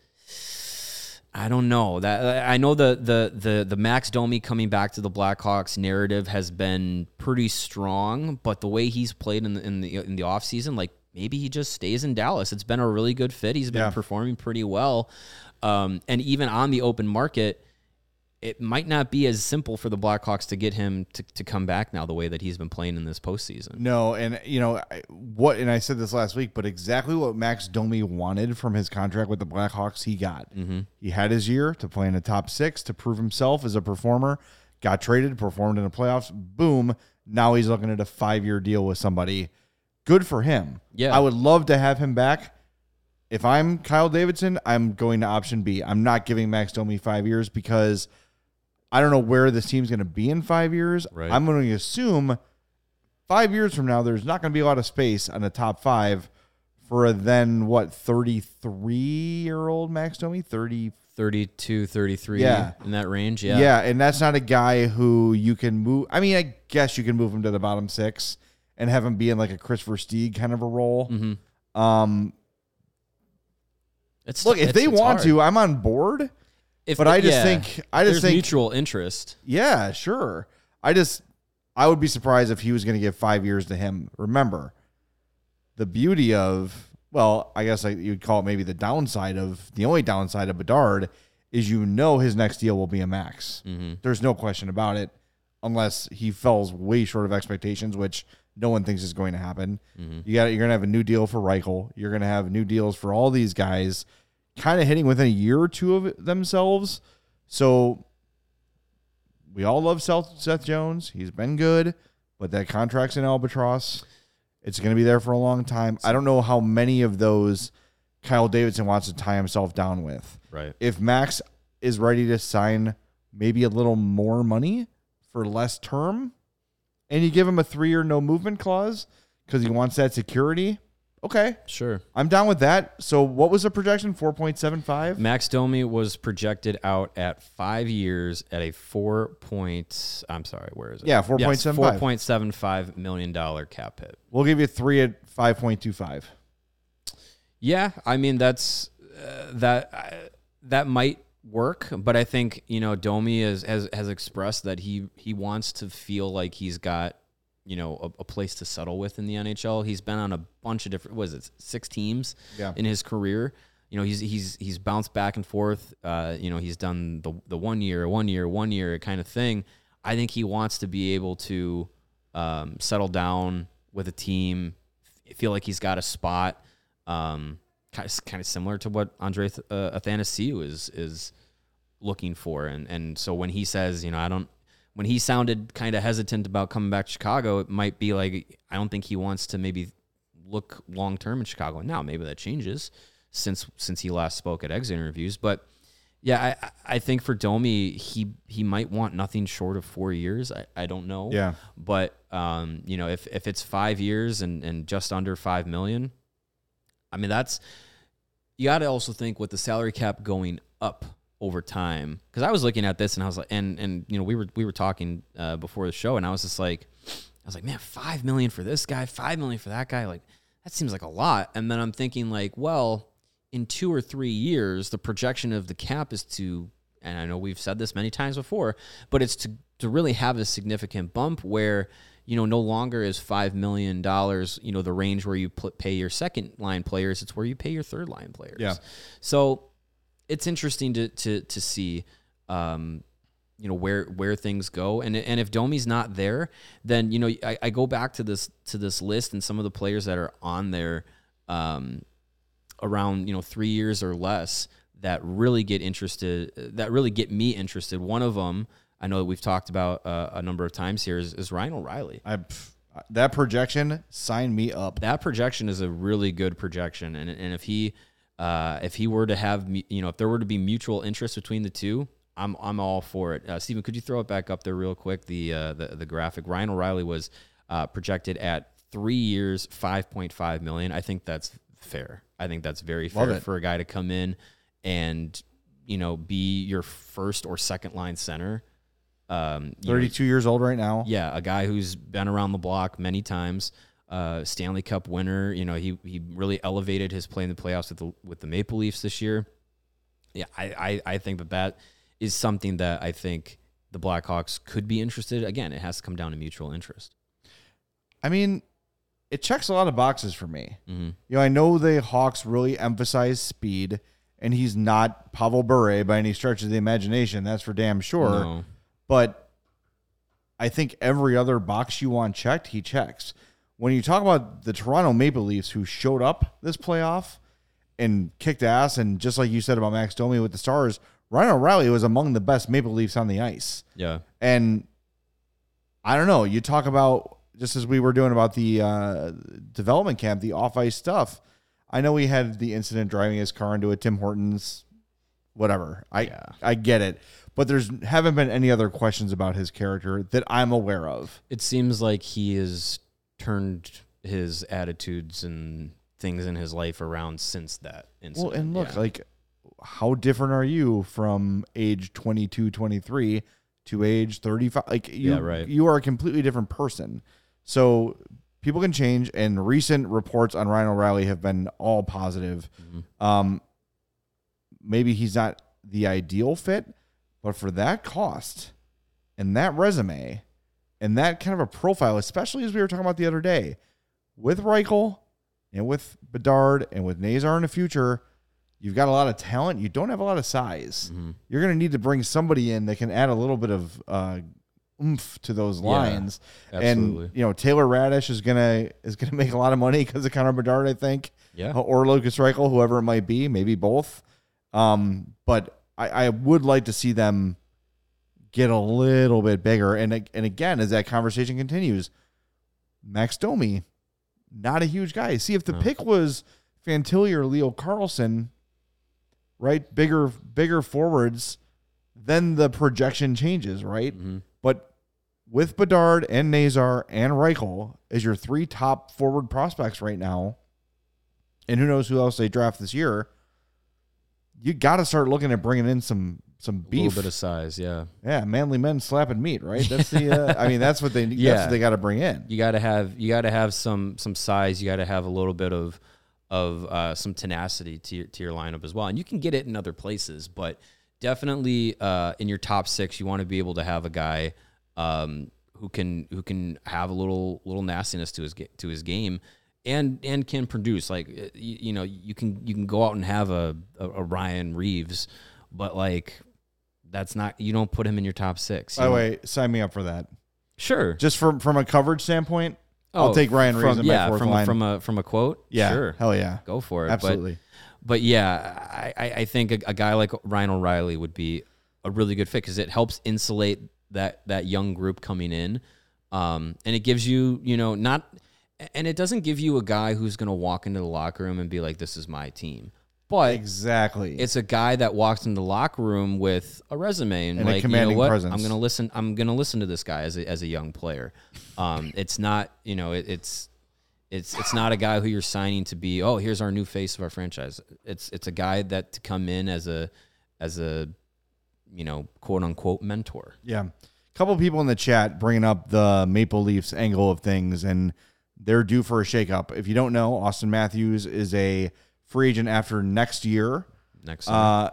S2: I don't know that I know the the the the Max Domi coming back to the Blackhawks narrative has been pretty strong, but the way he's played in the in the in the offseason, like maybe he just stays in Dallas. It's been a really good fit. He's been
S1: Yeah.
S2: performing pretty well. Um, and even on the open market, it might not be as simple for the Blackhawks to get him to, to come back now the way that he's been playing in this postseason.
S1: No, and you know what? And I said this last week, but exactly what Max Domi wanted from his contract with the Blackhawks, he got. Mm-hmm. He had his year to play in the top six to prove himself as a performer. Got traded, performed in the playoffs. Boom! Now he's looking at a five-year deal with somebody. Good for him.
S2: Yeah,
S1: I would love to have him back. If I'm Kyle Davidson, I'm going to option B. I'm not giving Max Domi five years because I don't know where this team's going to be in five years.
S2: Right.
S1: I'm going to assume five years from now, there's not going to be a lot of space on the top five for a then, what, 33 year old Max Domi? 30.
S2: 32, 33
S1: Yeah.
S2: in that range. Yeah.
S1: Yeah. And that's not a guy who you can move. I mean, I guess you can move him to the bottom six and have him be in like a Kris Versteeg kind of a role.
S2: Mm-hmm.
S1: Um,
S2: It's,
S1: look, if
S2: it's-
S1: they
S2: it's
S1: want
S2: hard.
S1: to, I'm on board.
S2: If
S1: but I just
S2: yeah,
S1: think- I just think-
S2: mutual interest.
S1: Yeah, sure. I just I would be surprised if he was going to give five years to him. Remember, the beauty of well, I guess like you'd call it maybe the downside of the only downside of Bedard is you know his next deal will be a max.
S2: Mm-hmm.
S1: There's no question about it, unless he falls way short of expectations, which no one thinks is going to happen.
S2: Mm-hmm.
S1: You got you're gonna have a new deal for Reichel. You're gonna have new deals for all these guys, kind of hitting within a year or two of themselves. So we all love Seth, Seth Jones. He's been good, but that contract's in albatross. It's going to be there for a long time. I don't know how many of those Kyle Davidson wants to tie himself down with.
S2: Right.
S1: If Max is ready to sign maybe a little more money for less term, and you give him a three-year no movement clause because he wants that security, okay,
S2: Sure.
S1: I'm down with that. So, what was the projection? Four point seven five.
S2: Max Domi was projected out at five years at a four point. I'm sorry, where is it?
S1: Yeah,
S2: Four
S1: 4.75.
S2: point seven five million dollar cap hit.
S1: We'll give you three at five point two five.
S2: Yeah, I mean that's uh, that uh, that might work, but I think you know Domi is, has has expressed that he he wants to feel like he's got you know a, a place to settle with in the NHL. He's been on a bunch of different was it six teams
S1: Yeah.
S2: in his career. You know he's he's he's bounced back and forth. Uh, you know he's done the the one year, one year, one year kind of thing. I think he wants to be able to um, settle down with a team, feel like he's got a spot. Um, kind of, kind of similar to what Andre uh, Athanasiou is is looking for, and and so when he says, you know, I don't, when he sounded kind of hesitant about coming back to Chicago, it might be like I don't think he wants to maybe look long term in Chicago. Now maybe that changes since since he last spoke at exit interviews, but yeah, I I think for Domi he he might want nothing short of four years. I, I don't know.
S1: Yeah.
S2: But um, you know, if if it's five years and and just under five million, I mean that's you got to also think with the salary cap going up over time. Because I was looking at this and I was like, and and you know we were we were talking uh, before the show and I was just like, I was like, man, five million for this guy, five million for that guy, like that seems like a lot. And then I'm thinking like, well, in two or three years, the projection of the cap is to, and I know we've said this many times before, but it's to to really have a significant bump where you know no longer is five million dollars you know the range where you pay your second line players it's where you pay your third line players.
S1: Yeah.
S2: so it's interesting to to to see um you know where where things go. And and if Domi's not there then you know I, I go back to this to this list and some of the players that are on there um around you know 3 years or less that really get interested that really get me interested. One of them I know that we've talked about uh, a number of times here is, is Ryan O'Reilly
S1: I that projection sign me up.
S2: that projection is a really good projection, and and if he uh, if he were to have you know if there were to be mutual interest between the two, I'm I'm all for it. Uh, Stephen, could you throw it back up there real quick? The uh, the the graphic. Ryan O'Reilly was uh, projected at three years, five point five million. I think that's fair. I think that's very fair for a guy to come in and you know be your first or second line center. Um, you know,
S1: 32 years old right now.
S2: yeah, a guy who's been around the block many times. Uh, Stanley Cup winner. You know, he he really elevated his play in the playoffs with the with the Maple Leafs this year. Yeah, I I, I think that that is something that I think the Blackhawks could be interested. Again, it has to come down to mutual interest.
S1: I mean, it checks a lot of boxes for me.
S2: Mm-hmm.
S1: You know, I know the Hawks really emphasize speed, and he's not Pavel Bure by any stretch of the imagination. That's for damn sure.
S2: No.
S1: But I think every other box you want checked, he checks. When you talk about the Toronto Maple Leafs who showed up this playoff and kicked ass, and just like you said about Max Domi with the Stars, Ryan O'Reilly was among the best Maple Leafs on the ice.
S2: Yeah.
S1: And I don't know. You talk about just as we were doing about the uh, development camp, the off ice stuff. I know he had the incident driving his car into a Tim Hortons, whatever. I
S2: Yeah.
S1: I get it, but there's haven't been any other questions about his character that I'm aware of.
S2: It seems like he has turned his attitudes and things in his life around since that incident.
S1: Well, and look,
S2: Yeah.
S1: like how different are you from age 22, 23 to age 35? Like you
S2: Yeah, right.
S1: you are a completely different person. So people can change and recent reports on Ryan O'Reilly have been all positive.
S2: Mm-hmm.
S1: Um maybe he's not the ideal fit, but for that cost and that resume and that kind of a profile, especially as we were talking about the other day, with Reichel and with Bedard and with Nazar in the future, you've got a lot of talent. You don't have a lot of size.
S2: Mm-hmm.
S1: You're going to need to bring somebody in that can add a little bit of uh, oomph to those
S2: Yeah,
S1: lines.
S2: absolutely.
S1: And you know Taylor Raddysh is gonna is gonna [LAUGHS] make a lot of money because of Connor Bedard, I think.
S2: Yeah.
S1: Or Lukas Reichel, whoever it might be, maybe both. Um, but I, I would like to see them get a little bit bigger. And and again, as that conversation continues, Max Domi, not a huge guy. See, if the
S2: No.
S1: pick was Fantilli or Leo Carlsson, right? Bigger, bigger forwards, then the projection changes, right?
S2: Mhm.
S1: But with Bedard and Nazar and Reichel as your three top forward prospects right now, and who knows who else they draft this year, you got to start looking at bringing in some some beef, a
S2: little bit of size. Yeah.
S1: yeah, manly men slapping meat, right? That's the. Uh, I mean, that's what they. That's
S2: Yeah.
S1: what they got to bring in.
S2: you got to have you got to have some some size. You got to have a little bit of of uh, some tenacity to your, to your lineup as well. And you can get it in other places, but definitely uh, in your top six, you want to be able to have a guy um, who can who can have a little little nastiness to his to his game. And, and can produce like uh, you, you know you can you can go out and have a, a, a Ryan Reaves, but like that's not you don't put him in your top six.
S1: By the way, sign me up for that.
S2: sure,
S1: Just from from a coverage standpoint, I'll
S2: Oh,
S1: take Ryan Reaves
S2: from,
S1: in my
S2: yeah,
S1: fourth
S2: from
S1: line.
S2: A, from a from a quote.
S1: yeah,
S2: sure,
S1: hell yeah,
S2: go for it.
S1: absolutely.
S2: But, but yeah, I, I I think a, a guy like Ryan O'Reilly would be a really good fit because it helps insulate that that young group coming in, um, and it gives you you know not, and it doesn't give you a guy who's going to walk into the locker room and be like, "This is my team," but
S1: exactly.
S2: it's a guy that walks in the locker room with a resume and,
S1: And
S2: like
S1: commanding
S2: you know what
S1: presence.
S2: I'm gonna listen I'm gonna listen to this guy as a, as a young player. Um, [LAUGHS] it's not you know it, it's it's it's not a guy who you're signing to be oh here's our new face of our franchise. It's it's a guy that to come in as a as a you know quote unquote mentor.
S1: Yeah. A couple people in the chat bringing up the Maple Leafs angle of things, and they're due for a shakeup. If you don't know, Auston Matthews is a free agent after next year.
S2: Next,
S1: Uh,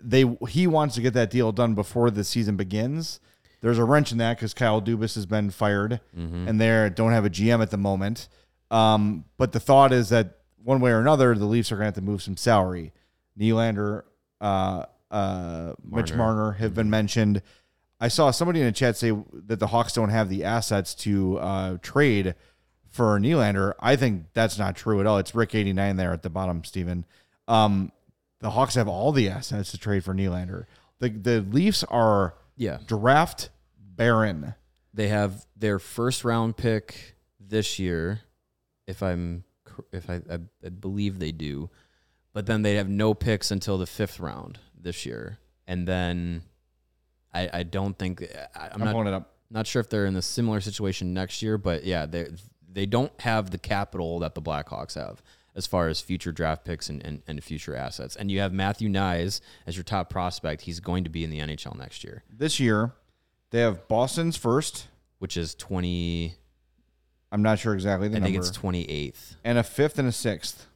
S1: they he wants to get that deal done before the season begins. There's a wrench in that because Kyle Dubas has been fired, and they don't have a GM at the moment. Um, but the thought is that one way or another, the Leafs are going to have to move some salary. Nylander, uh, uh, Mitch
S2: Marner.
S1: Marner have been mentioned. I saw somebody in the chat say that the Hawks don't have the assets to uh, trade for Nylander. I think that's not true at all. It's Rick eighty nine there at the bottom, Steven. Um, the Hawks have all the assets to trade for Nylander. The the Leafs are
S2: yeah,
S1: draft barren.
S2: they have their first round pick this year, if I'm if I, I, I believe they do, but then they have no picks until the fifth round this year, and then I, I don't think I, I'm
S1: I'm,
S2: not
S1: it up.
S2: not sure if they're in a similar situation next year, but yeah, they they don't have the capital that the Blackhawks have as far as future draft picks and, and, and future assets. And you have Matthew Knies as your top prospect. He's going to be in the NHL next year,
S1: This year, they have Boston's first.
S2: which is twenty.
S1: I'm not sure exactly the
S2: I
S1: number.
S2: think it's twenty eighth.
S1: and a fifth and a sixth.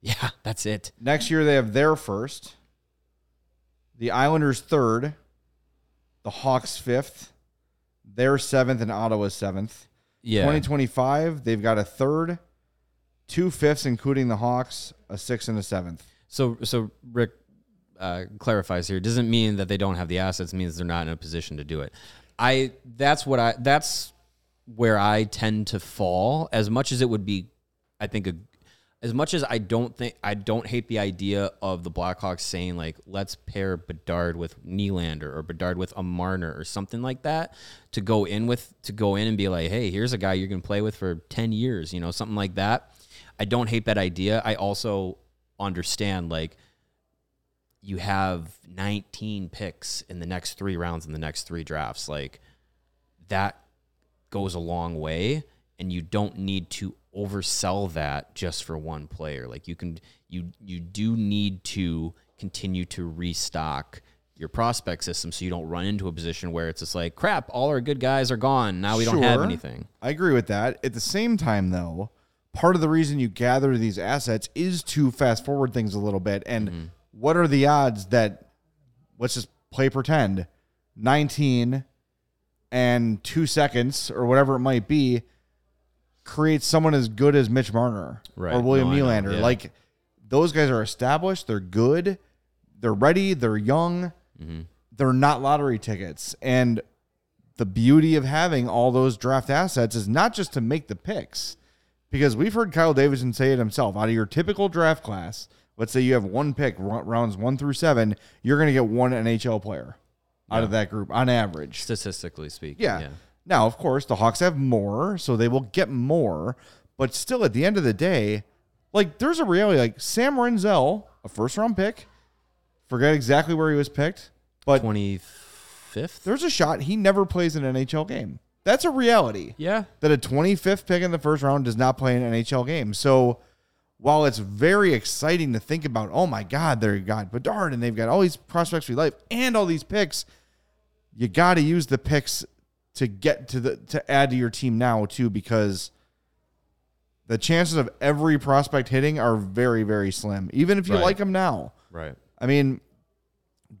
S2: Yeah, [LAUGHS] that's it.
S1: Next year, they have their first. The Islanders third. The Hawks fifth. Their seventh and Ottawa's seventh.
S2: Yeah,
S1: 2025, they've got a third, two fifths, including the Hawks, a sixth and a seventh.
S2: So so Rick uh, clarifies here. Doesn't mean that they don't have the assets. Means they're not in a position to do it. I that's what I that's where I tend to fall. As much as it would be, I think a as much as I don't think I don't hate the idea of the Blackhawks saying like let's pair Bedard with Nylander or Bedard with a Marner or something like that to go in with to go in and be like hey here's a guy you're gonna play with for 10 years you know something like that. I don't hate that idea. I also understand like you have 19 picks in the next 3 rounds in the next 3 drafts. Like that goes a long way and you don't need to oversell that just for one player. Like you can you you do need to continue to restock your prospect system so you don't run into a position where it's just like crap all our good guys are gone. Now we sure, don't have anything.
S1: I agree with that. At the same time though part of the reason you gather these assets is to fast forward things a little bit. And mm-hmm. what are the odds that let's just play pretend 19 and 2 seconds or whatever it might be creates someone as good as Mitch Marner right. or William no, Nylander. Yeah. Like those guys are established, they're good, they're ready, they're young, mm-hmm. they're not lottery tickets. And the beauty of having all those draft assets is not just to make the picks, because we've heard Kyle Davidson say it himself. Out of your typical draft class, let's say you have one pick, rounds one through seven, you're going to get one NHL player out of that group on average,
S2: statistically speaking.
S1: Yeah. yeah. Now, of course, the Hawks have more, so they will get more. But still, at the end of the day, like there's a reality. Like Sam Rinzel, a first round pick, forget exactly where he was picked, but
S2: twenty fifth.
S1: There's a shot he never plays an NHL game. That's a reality.
S2: Yeah,
S1: that a 25th pick in the first round does not play an NHL game. So while it's very exciting to think about, oh my God, they've got Bedard and they've got all these prospects we like and all these picks, you got to use the picks to get to the to add to your team now too because the chances of every prospect hitting are very very slim even if you right. like them now.
S2: Right.
S1: I mean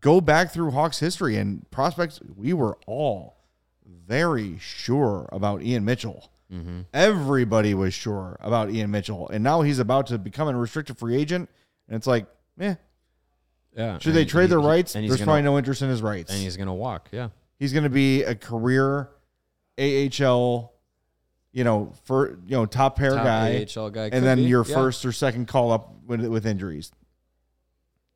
S1: go back through hawks history and prospects we were all very sure about ian mitchell. Mm-hmm. everybody was sure about ian mitchell and now he's about to become a restricted free agent and it's like eh
S2: yeah
S1: should they trade he, their rights? there's gonna, probably no interest in his rights.
S2: And he's gonna walk yeah
S1: He's going to be a career AHL, you know, for you know top pair
S2: top
S1: guy,
S2: AHL guy,
S1: and then be. your yeah. first or second call up with with injuries.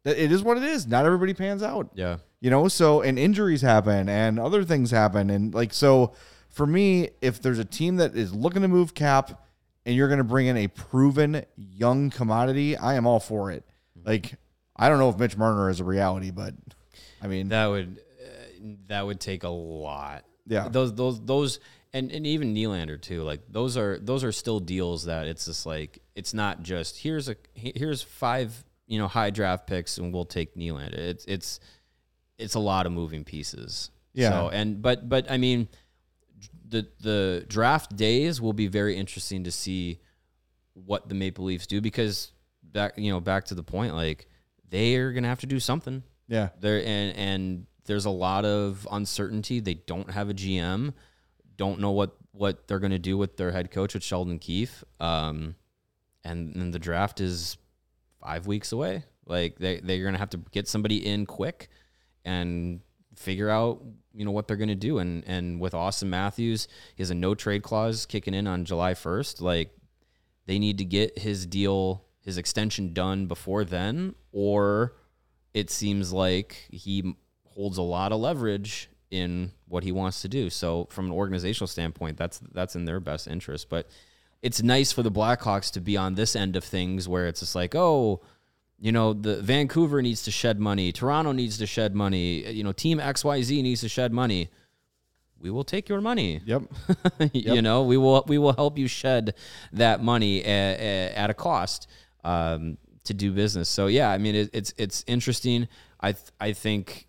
S1: It is what it is. Not everybody pans out.
S2: Yeah,
S1: you know. So and injuries happen and other things happen and like so. For me, if there's a team that is looking to move cap and you're going to bring in a proven young commodity, I am all for it. Mm-hmm. Like I don't know if Mitch Marner is a reality, but I mean
S2: that would that would take a lot.
S1: Yeah.
S2: Those those those and, and even Nylander too. Like those are those are still deals that it's just like it's not just here's a here's five you know high draft picks and we'll take Nylander. It's it's it's a lot of moving pieces.
S1: Yeah.
S2: So and but but I mean the the draft days will be very interesting to see what the Maple Leafs do because back you know back to the point like they are gonna have to do something.
S1: Yeah.
S2: They're and and there's a lot of uncertainty. They don't have a GM, don't know what what they're going to do with their head coach with Sheldon Keefe. Um, and then the draft is five weeks away. Like they they're going to have to get somebody in quick and figure out you know what they're going to do. And and with Auston Matthews, he has a no trade clause kicking in on July 1st. Like they need to get his deal, his extension done before then, or it seems like he holds a lot of leverage in what he wants to do. So from an organizational standpoint, that's that's in their best interest. But it's nice for the Blackhawks to be on this end of things where it's just like, oh, you know, the Vancouver needs to shed money, Toronto needs to shed money, you know, Team XYZ needs to shed money. We will take your money.
S1: Yep. [LAUGHS]
S2: you know, we will we will help you shed that money at, at a cost um, to do business. So yeah, I mean, it, it's it's interesting. I th- I think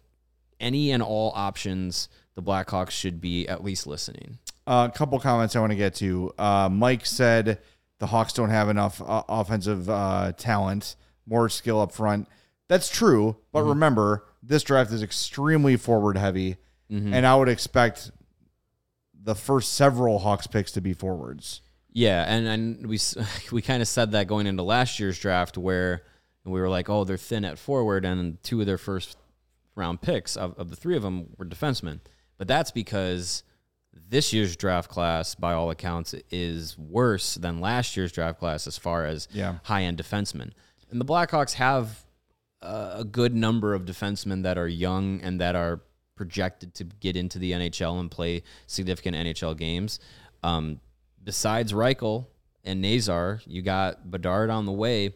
S2: any and all options, the Blackhawks should be at least listening.
S1: Uh, a couple comments I want to get to. Uh, Mike said the Hawks don't have enough uh, offensive uh, talent, more skill up front. That's true, but mm-hmm. remember, this draft is extremely forward heavy, mm-hmm. and I would expect the first several Hawks picks to be forwards.
S2: Yeah, and and we [LAUGHS] we kind of said that going into last year's draft where we were like, oh, they're thin at forward, and two of their first round picks of, of the three of them were defensemen. But that's because this year's draft class, by all accounts, is worse than last year's draft class as far as
S1: Yeah.
S2: high end defensemen. And the Blackhawks have a good number of defensemen that are young and that are projected to get into the NHL and play significant NHL games. Um, besides Reichel and Nazar, you got Bedard on the way.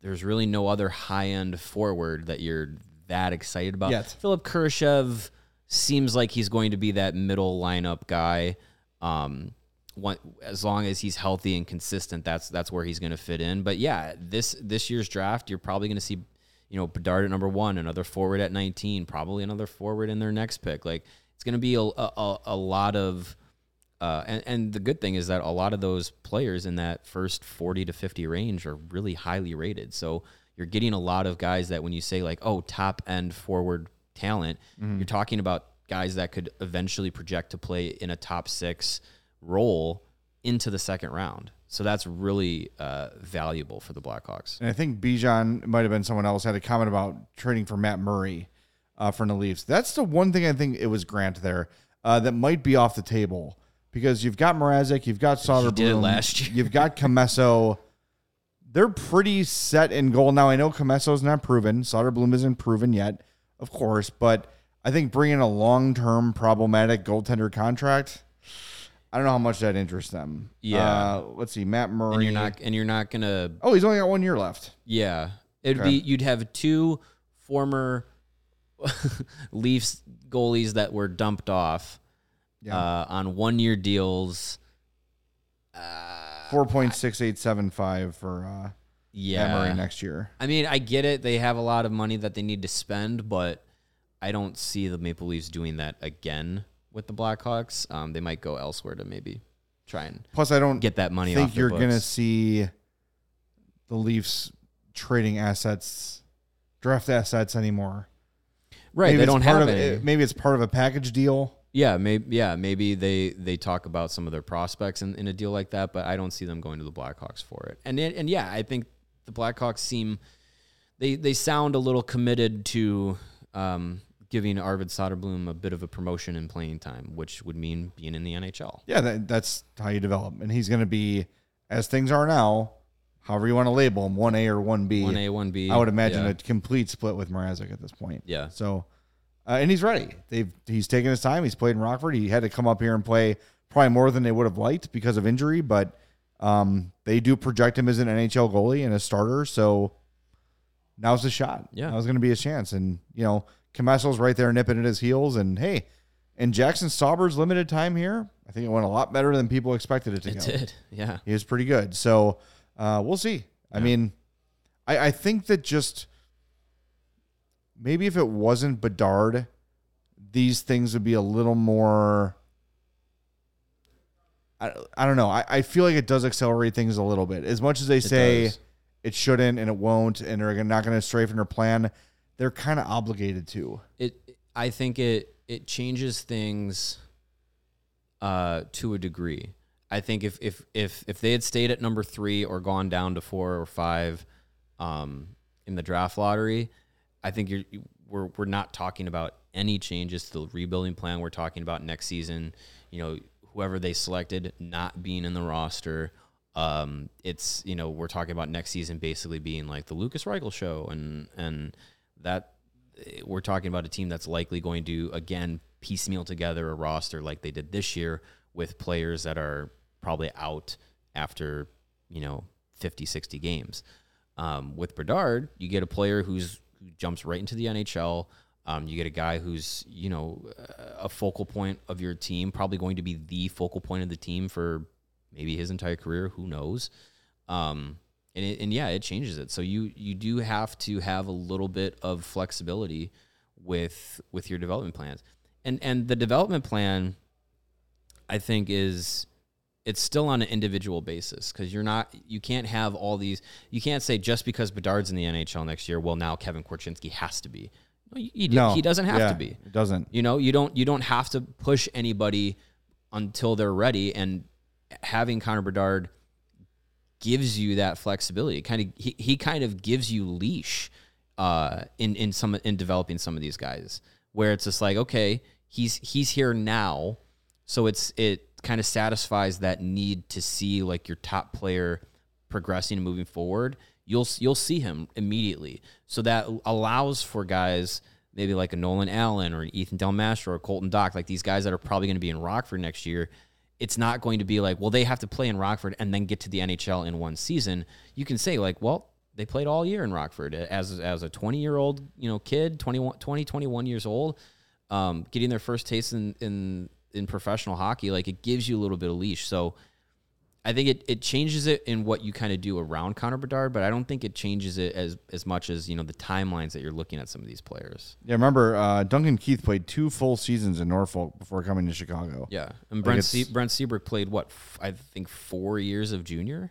S2: There's really no other high end forward that you're that excited about.
S1: Yet.
S2: Philipp Kurashev seems like he's going to be that middle lineup guy. Um, one, as long as he's healthy and consistent, that's that's where he's going to fit in. But yeah, this this year's draft, you're probably going to see, you know, Bedard at number one, another forward at 19, probably another forward in their next pick. Like it's going to be a, a, a lot of, uh, and, and the good thing is that a lot of those players in that first 40 to 50 range are really highly rated. So you're getting a lot of guys that when you say like, oh, top end forward talent, you're talking about guys that could eventually project to play in a top six role into the second round. So that's really uh, valuable for the Blackhawks.
S1: And I think Bijan might have been someone else had a comment about trading for Matt Murray uh, for the Leafs. That's the one thing I think it was Grant there uh, that might be off the table because you've got Mrazek, you've got Soderblom,
S2: last year.
S1: you've got Commesso. [LAUGHS] They're pretty set in goal now. I know Commesso's not proven, Soderblom isn't proven yet, of course, but I think bringing a long-term problematic goaltender contract. I don't know how much that interests them.
S2: Yeah.
S1: Uh, let's see, Matt Murray.
S2: And you're not and you're not gonna
S1: Oh, he's only got one year left.
S2: Yeah, it'd
S1: Okay.
S2: be you'd have two former [LAUGHS] Leafs goalies that were dumped off
S1: Yeah.
S2: uh, on one year deals.
S1: Four point six eight seven five for uh,
S2: Yeah,
S1: Murray next year.
S2: I mean, I get it. They have a lot of money that they need to spend, but I don't see the Maple Leafs doing that again with the Blackhawks. Um, they might go elsewhere to maybe try and
S1: Plus, I don't
S2: get that money.
S1: think
S2: off
S1: you're gonna see the Leafs trading assets, draft assets anymore.
S2: right.
S1: Maybe
S2: they don't have
S1: it- Maybe it's part of a package deal.
S2: Yeah, maybe yeah, maybe they they talk about some of their prospects in, in a deal like that, but I don't see them going to the Blackhawks for it. And it, and yeah, I think the Blackhawks seem they they sound a little committed to um, giving Arvid Soderblom a bit of a promotion in playing time, which would mean being in the NHL.
S1: Yeah, that, that's how you develop. And he's going to be, as things are now, however you want to label him, one A or one B.
S2: One A, one B.
S1: I would imagine
S2: yeah.
S1: a complete split with Mrazek at this point.
S2: Yeah.
S1: So, uh, and he's ready. They've he's taken his time. He's played in Rockford. He had to come up here and play probably more than they would have liked because of injury, but um, they do project him as an NHL goalie and a starter. So now's the shot.
S2: Yeah.
S1: now's going to be his chance. And you know, Commesso's right there nipping at his heels. And hey, and Jaxson Stauber's limited time here, I think it went a lot better than people expected it to
S2: It
S1: go
S2: did. Yeah.
S1: he was pretty good. So uh, we'll see. I mean, I, I think that just maybe if it wasn't Bedard, these things would be a little more. I, I don't know. I, I feel like it does accelerate things a little bit. As much as they say
S2: does.
S1: it shouldn't and it won't, and they're not going to stray from their plan, they're kind of obligated to.
S2: it I think it it changes things uh to a degree. I think if if if if they had stayed at number 3 or gone down to 4 or 5 um in the draft lottery, I think you're we're we're not talking about any changes to the rebuilding plan. We're talking about next season, you know, whoever they selected not being in the roster. Um, it's you know we're talking about next season basically being like the Lukas Reichel show, and and that we're talking about a team that's likely going to again piecemeal together a roster like they did this year with players that are probably out after you know 50 60 games um, with Bedard you get a player who's who jumps right into the NHL um, you get a guy who's you know a focal point of your team probably going to be the focal point of the team for maybe his entire career. Who knows? Um, and it, and yeah, it changes it. So you you do have to have a little bit of flexibility with with your development plans, and and the development plan, I think is it's still on an individual basis because you're not you can't have all these you can't say just because Bedard's in the NHL next year, well now Kevin Korchinski has to be. No, he,
S1: No,
S2: he doesn't have
S1: yeah,
S2: to be.
S1: It doesn't.
S2: You know, you don't you don't have to push anybody until they're ready. And having Connor Bedard gives you that flexibility. It kind of he, he kind of gives you leash uh, in in some in developing some of these guys, where it's just like okay, he's he's here now, so it's it kind of satisfies that need to see like your top player progressing and moving forward. You'll you'll see him immediately, so that allows for guys maybe like a Nolan Allan or an Ethan Del Mastro or Colton Dach, like these guys that are probably going to be in Rockford next year. It's not going to be like, well, they have to play in Rockford and then get to the NHL in one season. You can say like, well, they played all year in Rockford as as a 20 year old you know kid 21 20 21 years old um, getting their first taste in, in in professional hockey like it gives you a little bit of leash so I think it, it changes it in what you kind of do around Connor Bedard, but I don't think it changes it as as much as you know the timelines that you're looking at some of these players.
S1: Yeah, remember uh, Duncan Keith played two full seasons in Norfolk before coming to Chicago.
S2: Yeah, and Brent Se- Brent Seabrook played what f- I think four years of junior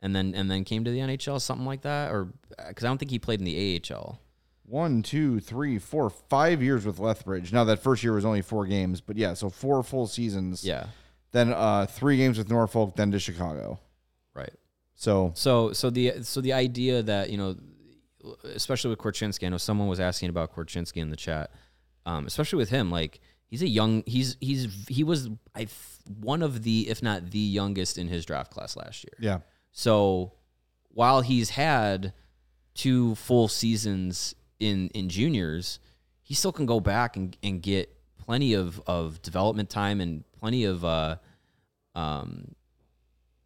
S2: and then and then came to the NHL, something like that, or because I don't think he played in the AHL.
S1: One, two, three, four, five years with Lethbridge. Now that first year was only four games, but yeah, so four full seasons.
S2: Yeah.
S1: Then uh, three games with Norfolk, then to Chicago.
S2: Right.
S1: So
S2: so so the so the idea that you know, especially with Korchinski, I know someone was asking about Korchinski in the chat, um, especially with him, like he's a young he's he's he was I one of the if not the youngest in his draft class last year.
S1: Yeah.
S2: So while he's had two full seasons in in juniors, he still can go back and, and get plenty of, of development time and plenty of uh, um,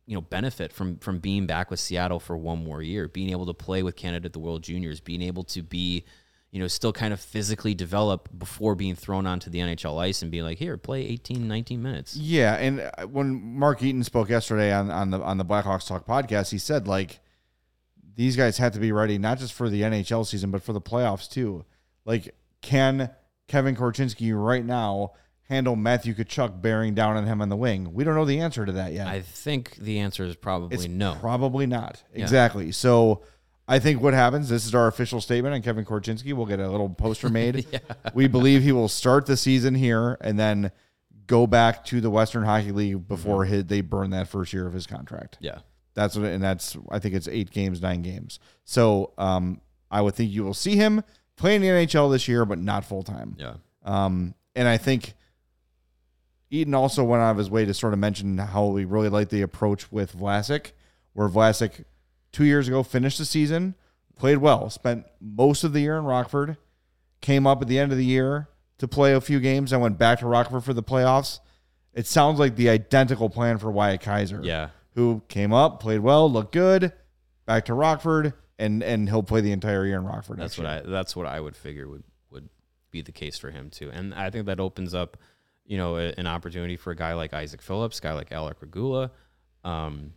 S2: you know benefit from from being back with Seattle for one more year, being able to play with Canada at the World Juniors, being able to be you know, still kind of physically develop before being thrown onto the NHL ice and being like, here, play 18, 19 minutes.
S1: Yeah, and uh, when Mark Eaton spoke yesterday on, on the on the Blackhawks Talk podcast, he said like these guys have to be ready not just for the NHL season but for the playoffs too. Like, can Kevin Korchinski right now handle Matthew Tkachuk bearing down on him on the wing? We don't know the answer to that yet.
S2: I think the answer is probably
S1: it's
S2: no.
S1: Probably not. Yeah. Exactly. So I think what happens, this is our official statement on Kevin Korchinski. We'll get a little poster made. [LAUGHS] yeah. We believe he will start the season here and then go back to the Western Hockey League before mm-hmm. his, they burn that first year of his contract.
S2: Yeah.
S1: That's what, and that's, I think it's eight games, nine games. So um, I would think you will see him playing the NHL this year, but not full time.
S2: Yeah.
S1: Um, and I think Eaton also went out of his way to sort of mention how we really like the approach with Vlasic, where Vlasic – two years ago, finished the season, played well, spent most of the year in Rockford, came up at the end of the year to play a few games, and went back to Rockford for the playoffs. It sounds like the identical plan for Wyatt Kaiser.
S2: Yeah.
S1: Who came up, played well, looked good, back to Rockford, and and he'll play the entire year in Rockford.
S2: That's what
S1: year.
S2: I that's what I would figure would would be the case for him too. And I think that opens up, you know, a, an opportunity for a guy like Isaac Phillips, guy like Alec Regula. Um,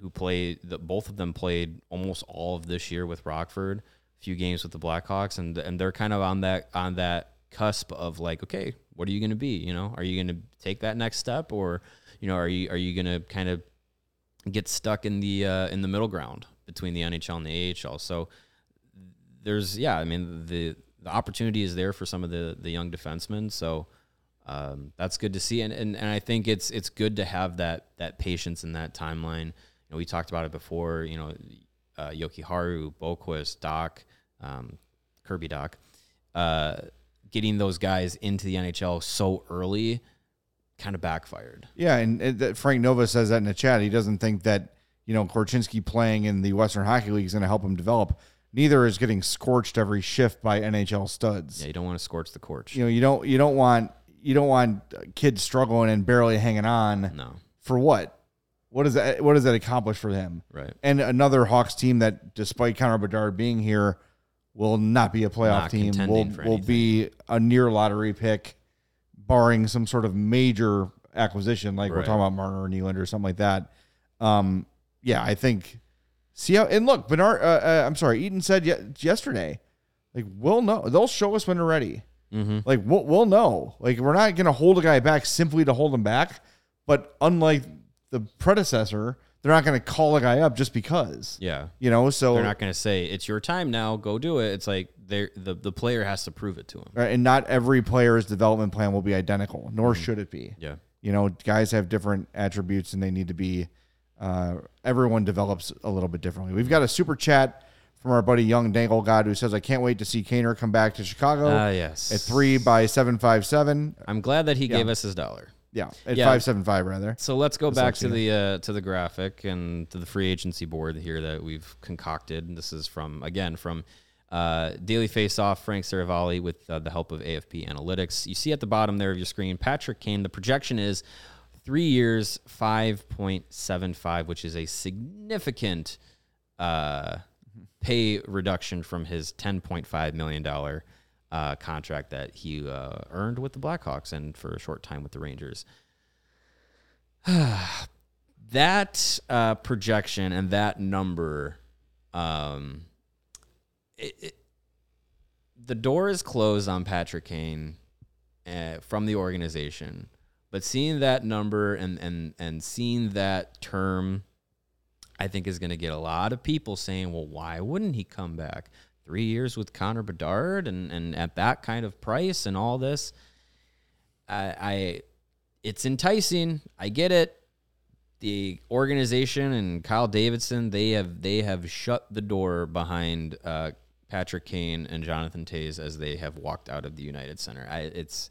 S2: who played the, both of them played almost all of this year with Rockford, a few games with the Blackhawks, and and they're kind of on that on that cusp of like, okay, what are you going to be? You know, are you going to take that next step, or you know, are you are you going to kind of get stuck in the uh, in the middle ground between the NHL and the AHL? So there's yeah, I mean the the opportunity is there for some of the the young defensemen. So. Um, that's good to see, and, and and I think it's it's good to have that that patience and that timeline know, we talked about it before. You know, uh, Haru, Boqvist, Dach, um, Kirby Dach, uh, getting those guys into the NHL so early kind of backfired.
S1: Yeah, and, and Frank Nova says that in the chat. He doesn't think that you know Korchinski playing in the Western Hockey League is going to help him develop. Neither is getting scorched every shift by NHL studs.
S2: Yeah, you don't want to scorch the court.
S1: You know, you don't you don't want you don't want uh, kids struggling and barely hanging on.
S2: No.
S1: For what? What does that what does that accomplish for him?
S2: Right.
S1: And another Hawks team that, despite Connor Bedard being here, will not be a playoff not team. Will will be a near lottery pick, barring some sort of major acquisition, like right. we're talking about Marner or Nylander or something like that. Um, yeah, I think. See how and look, Bernard. Uh, uh, I'm sorry, Eaton said ye- yesterday, like we'll know. They'll show us when they're ready.
S2: Mm-hmm.
S1: Like we'll, we'll know. Like we're not going to hold a guy back simply to hold him back. But unlike the predecessor, they're not going to call a guy up just because.
S2: Yeah.
S1: You know, so
S2: they're not going to say it's your time now, go do it. It's like they the the player has to prove it to him.
S1: Right, and not every player's development plan will be identical, nor mm-hmm. should it be.
S2: Yeah.
S1: You know, guys have different attributes and they need to be uh, everyone develops a little bit differently. We've got a super chat from our buddy Young Dangle God who says, I can't wait to see Kaner come back to Chicago.
S2: Uh, yes.
S1: At three by 757.
S2: I'm glad that he yeah. gave us his dollar.
S1: Yeah, at yeah. 575 rather.
S2: So let's go back to the uh, to the graphic and to the free agency board here that we've concocted. This is from again from uh, Daily Face Off, Frank Seravalli with uh, the help of AFP Analytics. You see at the bottom there of your screen, Patrick Kane. The projection is three years, 5.75, which is a significant uh, pay reduction from his $10.5 million uh, contract that he uh, earned with the Blackhawks and for a short time with the Rangers. [SIGHS] that uh, projection and that number, um, it, it, the door is closed on Patrick Kane uh, from the organization. But seeing that number and and and seeing that term, I think is going to get a lot of people saying, "Well, why wouldn't he come back?" Three years with Connor Bedard and, and at that kind of price and all this. I, I it's enticing. I get it. The organization and Kyle Davidson, they have they have shut the door behind uh, Patrick Kane and Jonathan Toews as they have walked out of the United Center. I, it's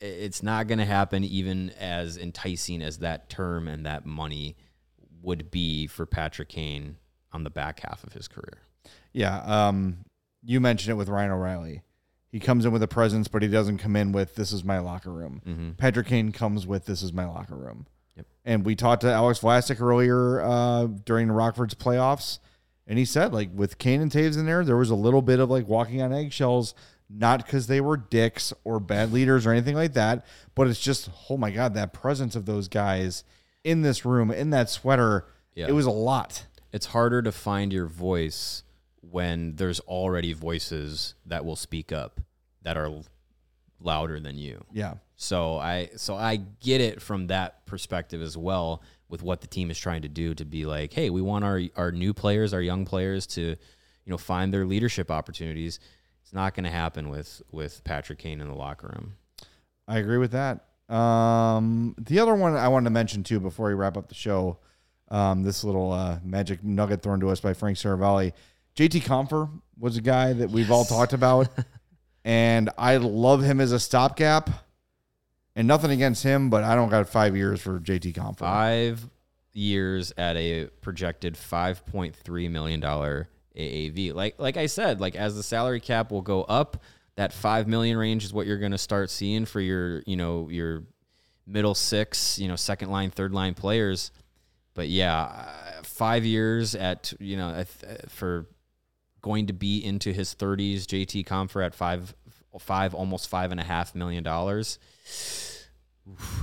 S2: it's not going to happen, even as enticing as that term and that money would be for Patrick Kane on the back half of his career.
S1: Yeah. Um, you mentioned it with Ryan O'Reilly. He comes in with a presence, but he doesn't come in with "This is my locker room." Mm-hmm. Patrick Kane comes with "This is my locker room." Yep. And we talked to Alex Vlasic earlier uh, during the Rockford's playoffs, and he said like with Kane and Toews in there, there was a little bit of like walking on eggshells, not because they were dicks or bad leaders or anything like that, but it's just oh my god, that presence of those guys in this room in that sweater, it was a lot.
S2: It's harder to find your voice when there's already voices that will speak up that are louder than you.
S1: Yeah.
S2: So I so I get it from that perspective as well with what the team is trying to do to be like, hey, we want our our new players, our young players to, you know, find their leadership opportunities. It's not going to happen with with Patrick Kane in the locker room.
S1: I agree with that. Um, the other one I wanted to mention too before we wrap up the show, um, this little uh, magic nugget thrown to us by Frank Seravalli JT Compher was a guy that we've all talked about, [LAUGHS] and I love him as a stopgap. And nothing against him, but I don't got five years for JT Compher.
S2: Five years at a projected five point three million dollar AAV. Like like I said, like as the salary cap will go up, that five million range is what you're going to start seeing for your you know your middle six, you know second line, third line players. But yeah, uh, five years at you know for going to be into his 30s. JT Compher at five, five, almost five and a half million dollars.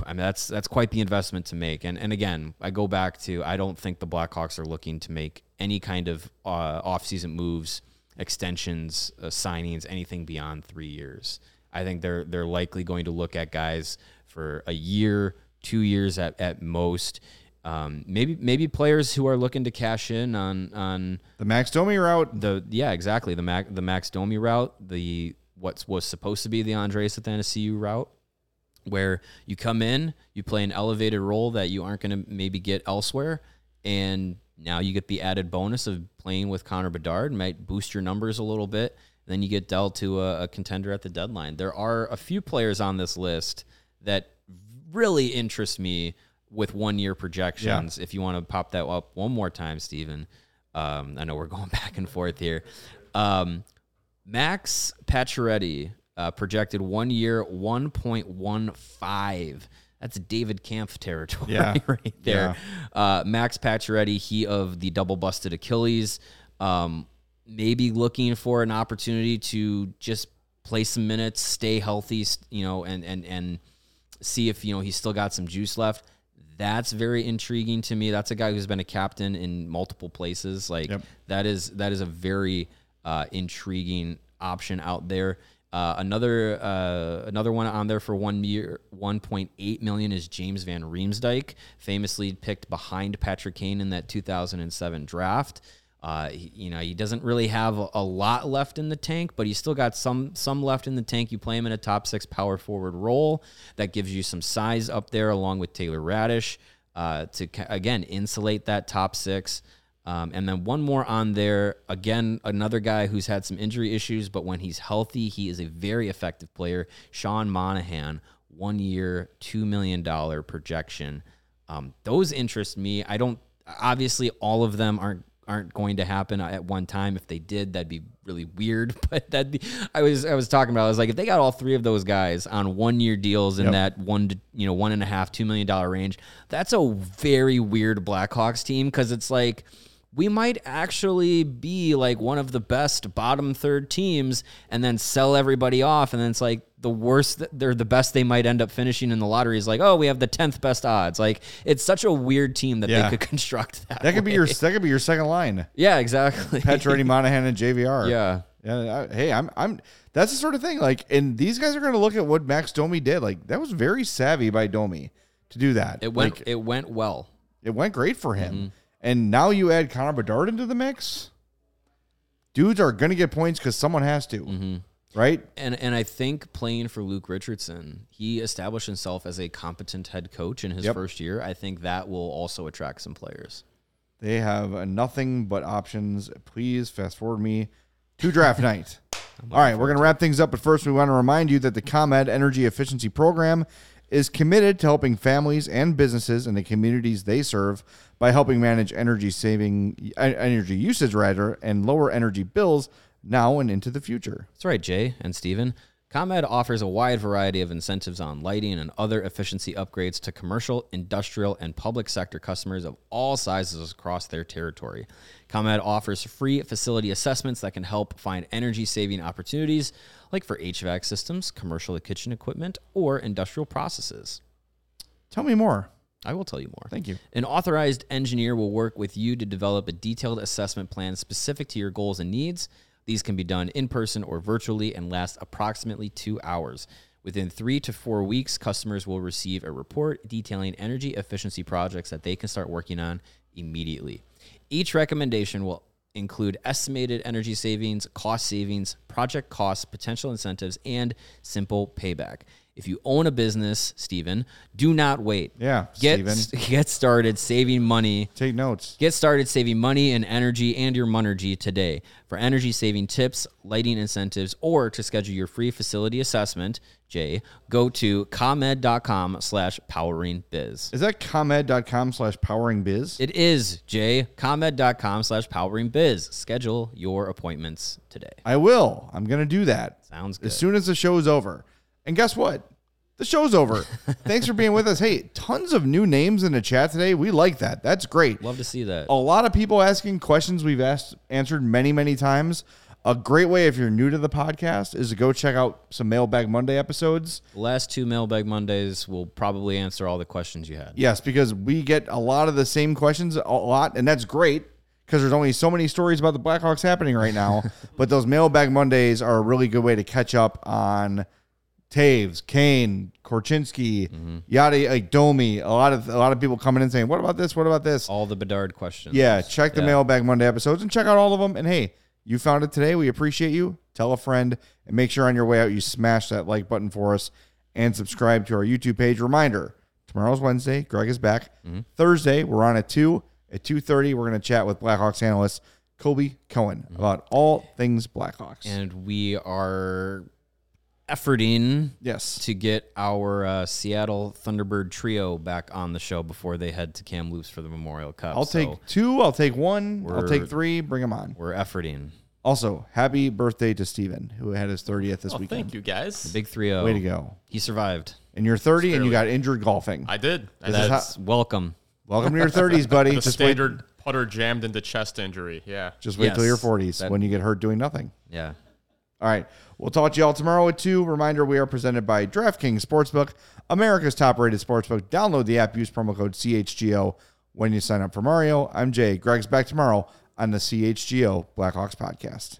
S2: I mean, that's that's quite the investment to make. And and again, I go back to I don't think the Blackhawks are looking to make any kind of uh, offseason moves, extensions, uh, signings, anything beyond three years. I think they're they're likely going to look at guys for a year, two years at, at most, um, maybe maybe players who are looking to cash in on on
S1: the Max Domi route.
S2: The yeah, exactly the Mac the Max Domi route. The what was supposed to be the Andreas Athanasiou route, where you come in, you play an elevated role that you aren't going to maybe get elsewhere, and now you get the added bonus of playing with Connor Bedard, might boost your numbers a little bit. Then you get dealt to a, a contender at the deadline. There are a few players on this list that really interest me with one year projections. Yeah. If you want to pop that up one more time, Stephen. Um, I know we're [LAUGHS] going back and forth here. Um, Max Pacioretty uh, projected one year, 1.15. That's David Kampf territory yeah. [LAUGHS] right there. Yeah. Uh, Max Pacioretty, he of the double busted Achilles, um, maybe looking for an opportunity to just play some minutes, stay healthy, you know, and and and see if you know he's still got some juice left. That's very intriguing to me. That's a guy who's been a captain in multiple places. Like yep. that is that is a very uh, intriguing option out there. Uh, another uh, another one on there for one year, one point eight million is James Van Riemsdyk, famously picked behind Patrick Kane in that 2007 draft. Uh, he, you know, he doesn't really have a, a, lot left in the tank, but he's still got some some left in the tank. You play him in a top six power forward role that gives you some size up there, along with Taylor Raddysh, uh, to again insulate that top six. Um, and then one more on there. Again, another guy who's had some injury issues, but when he's healthy, he is a very effective player. Sean Monahan, one year, $2 million projection. Um, those interest me. I don't, obviously, all of them aren't aren't going to happen at one time. If they did, that'd be really weird. [LAUGHS] But that I was I was talking about. I was like, if they got all three of those guys on one year deals in yep. that one to you know one and a half two million dollar range, that's a very weird Blackhawks team because it's like we might actually be like one of the best bottom third teams and then sell everybody off and then it's like the worst they're the best they might end up finishing in the lottery is like oh we have the 10th best odds. Like it's such a weird team that yeah. they could [LAUGHS] construct that
S1: that could way. be your that could be your second line.
S2: Yeah exactly.
S1: Pacioretty, [LAUGHS] Monahan and JVR
S2: yeah.
S1: Yeah I, hey I'm I'm that's the sort of thing like and these guys are going to look at what Max Domi did. Like that was very savvy by Domi to do that.
S2: It went like, it went well.
S1: it went great for him. Mm-hmm. And now you add Connor Bedard into the mix, dudes are going to get points because someone has to. Mm-hmm. Right.
S2: And and I think playing for Luke Richardson, he established himself as a competent head coach in his yep. first year. I think that will also attract some players.
S1: They have nothing but options. Please fast forward me to draft [LAUGHS] night. All right, we're going to wrap things up, but first we want to remind you that the ComEd Energy Efficiency Program is committed to helping families and businesses in the communities they serve by helping manage energy saving energy usage rather and lower energy bills now and into the future.
S2: That's right, Jay and Stephen. ComEd offers a wide variety of incentives on lighting and other efficiency upgrades to commercial, industrial, and public sector customers of all sizes across their territory. ComEd offers free facility assessments that can help find energy saving opportunities like for HVAC systems, commercial kitchen equipment, or industrial processes.
S1: Tell me more.
S2: I will tell you more.
S1: Thank you.
S2: An authorized engineer will work with you to develop a detailed assessment plan specific to your goals and needs. These can be done in person or virtually and last approximately two hours. Within three to four weeks, customers will receive a report detailing energy efficiency projects that they can start working on immediately. Each recommendation will include estimated energy savings, cost savings, project costs, potential incentives, and simple payback. If you own a business, Stephen, do not wait.
S1: Yeah,
S2: get
S1: Steven. [LAUGHS]
S2: get started saving money.
S1: Take notes.
S2: Get started saving money and energy and your monergy today. For energy saving tips, lighting incentives, or to schedule your free facility assessment, Jay, go to comed.com slash powering biz.
S1: Is that comed.com slash powering biz?
S2: It is, Jay. Comed.com slash powering biz. Schedule your appointments today.
S1: I will. I'm going to do that.
S2: Sounds good.
S1: As soon as the show is over. And guess what? The show's over. [LAUGHS] Thanks for being with us. Hey, tons of new names in the chat today. We like that. That's great.
S2: Love to see that.
S1: A lot of people asking questions we've asked answered many, many times. A great way if you're new to the podcast is to go check out some Mailbag Monday episodes.
S2: The last two Mailbag Mondays will probably answer all the questions you had.
S1: Yes, because we get a lot of the same questions a lot, and that's great because there's only so many stories about the Blackhawks happening right now. [LAUGHS] but those Mailbag Mondays are a really good way to catch up on – Toews, Kane, Korchinski, mm-hmm. yada like Domi. A lot of a lot of people coming in saying, "What about this? What about this?"
S2: All the Bedard questions.
S1: Yeah, check the yeah. Mailbag Monday episodes and check out all of them. And hey, you found it today. We appreciate you. Tell a friend and make sure on your way out you smash that like button for us and subscribe to our YouTube page. Reminder: tomorrow's Wednesday. Greg is back. Mm-hmm. Thursday we're on at two. At two thirty, we're going to chat with Blackhawks analyst Colby Cohen mm-hmm. about all things Blackhawks.
S2: And we are efforting
S1: yes
S2: to get our uh, Seattle Thunderbird trio back on the show before they head to Kamloops for the Memorial Cup.
S1: I'll so take two. I'll take one. I'll take three. Bring them on.
S2: We're efforting.
S1: Also, happy birthday to Steven, who had his 30th this oh, weekend.
S3: Thank you, guys.
S2: The big 3
S1: Way to go.
S2: He survived.
S1: And you're 30 and you got injured golfing.
S3: I did. I
S2: That's how, welcome.
S1: Welcome to your 30s, buddy. [LAUGHS]
S3: the Just standard wait. putter jammed into chest injury. Yeah.
S1: Just wait yes. till your 40s that, when you get hurt doing nothing.
S2: Yeah.
S1: All right. We'll talk to y'all tomorrow at 2. Reminder we are presented by DraftKings Sportsbook, America's top rated sportsbook. Download the app, use promo code CHGO when you sign up for Mario. I'm Jay. Greg's back tomorrow on the CHGO Blackhawks podcast.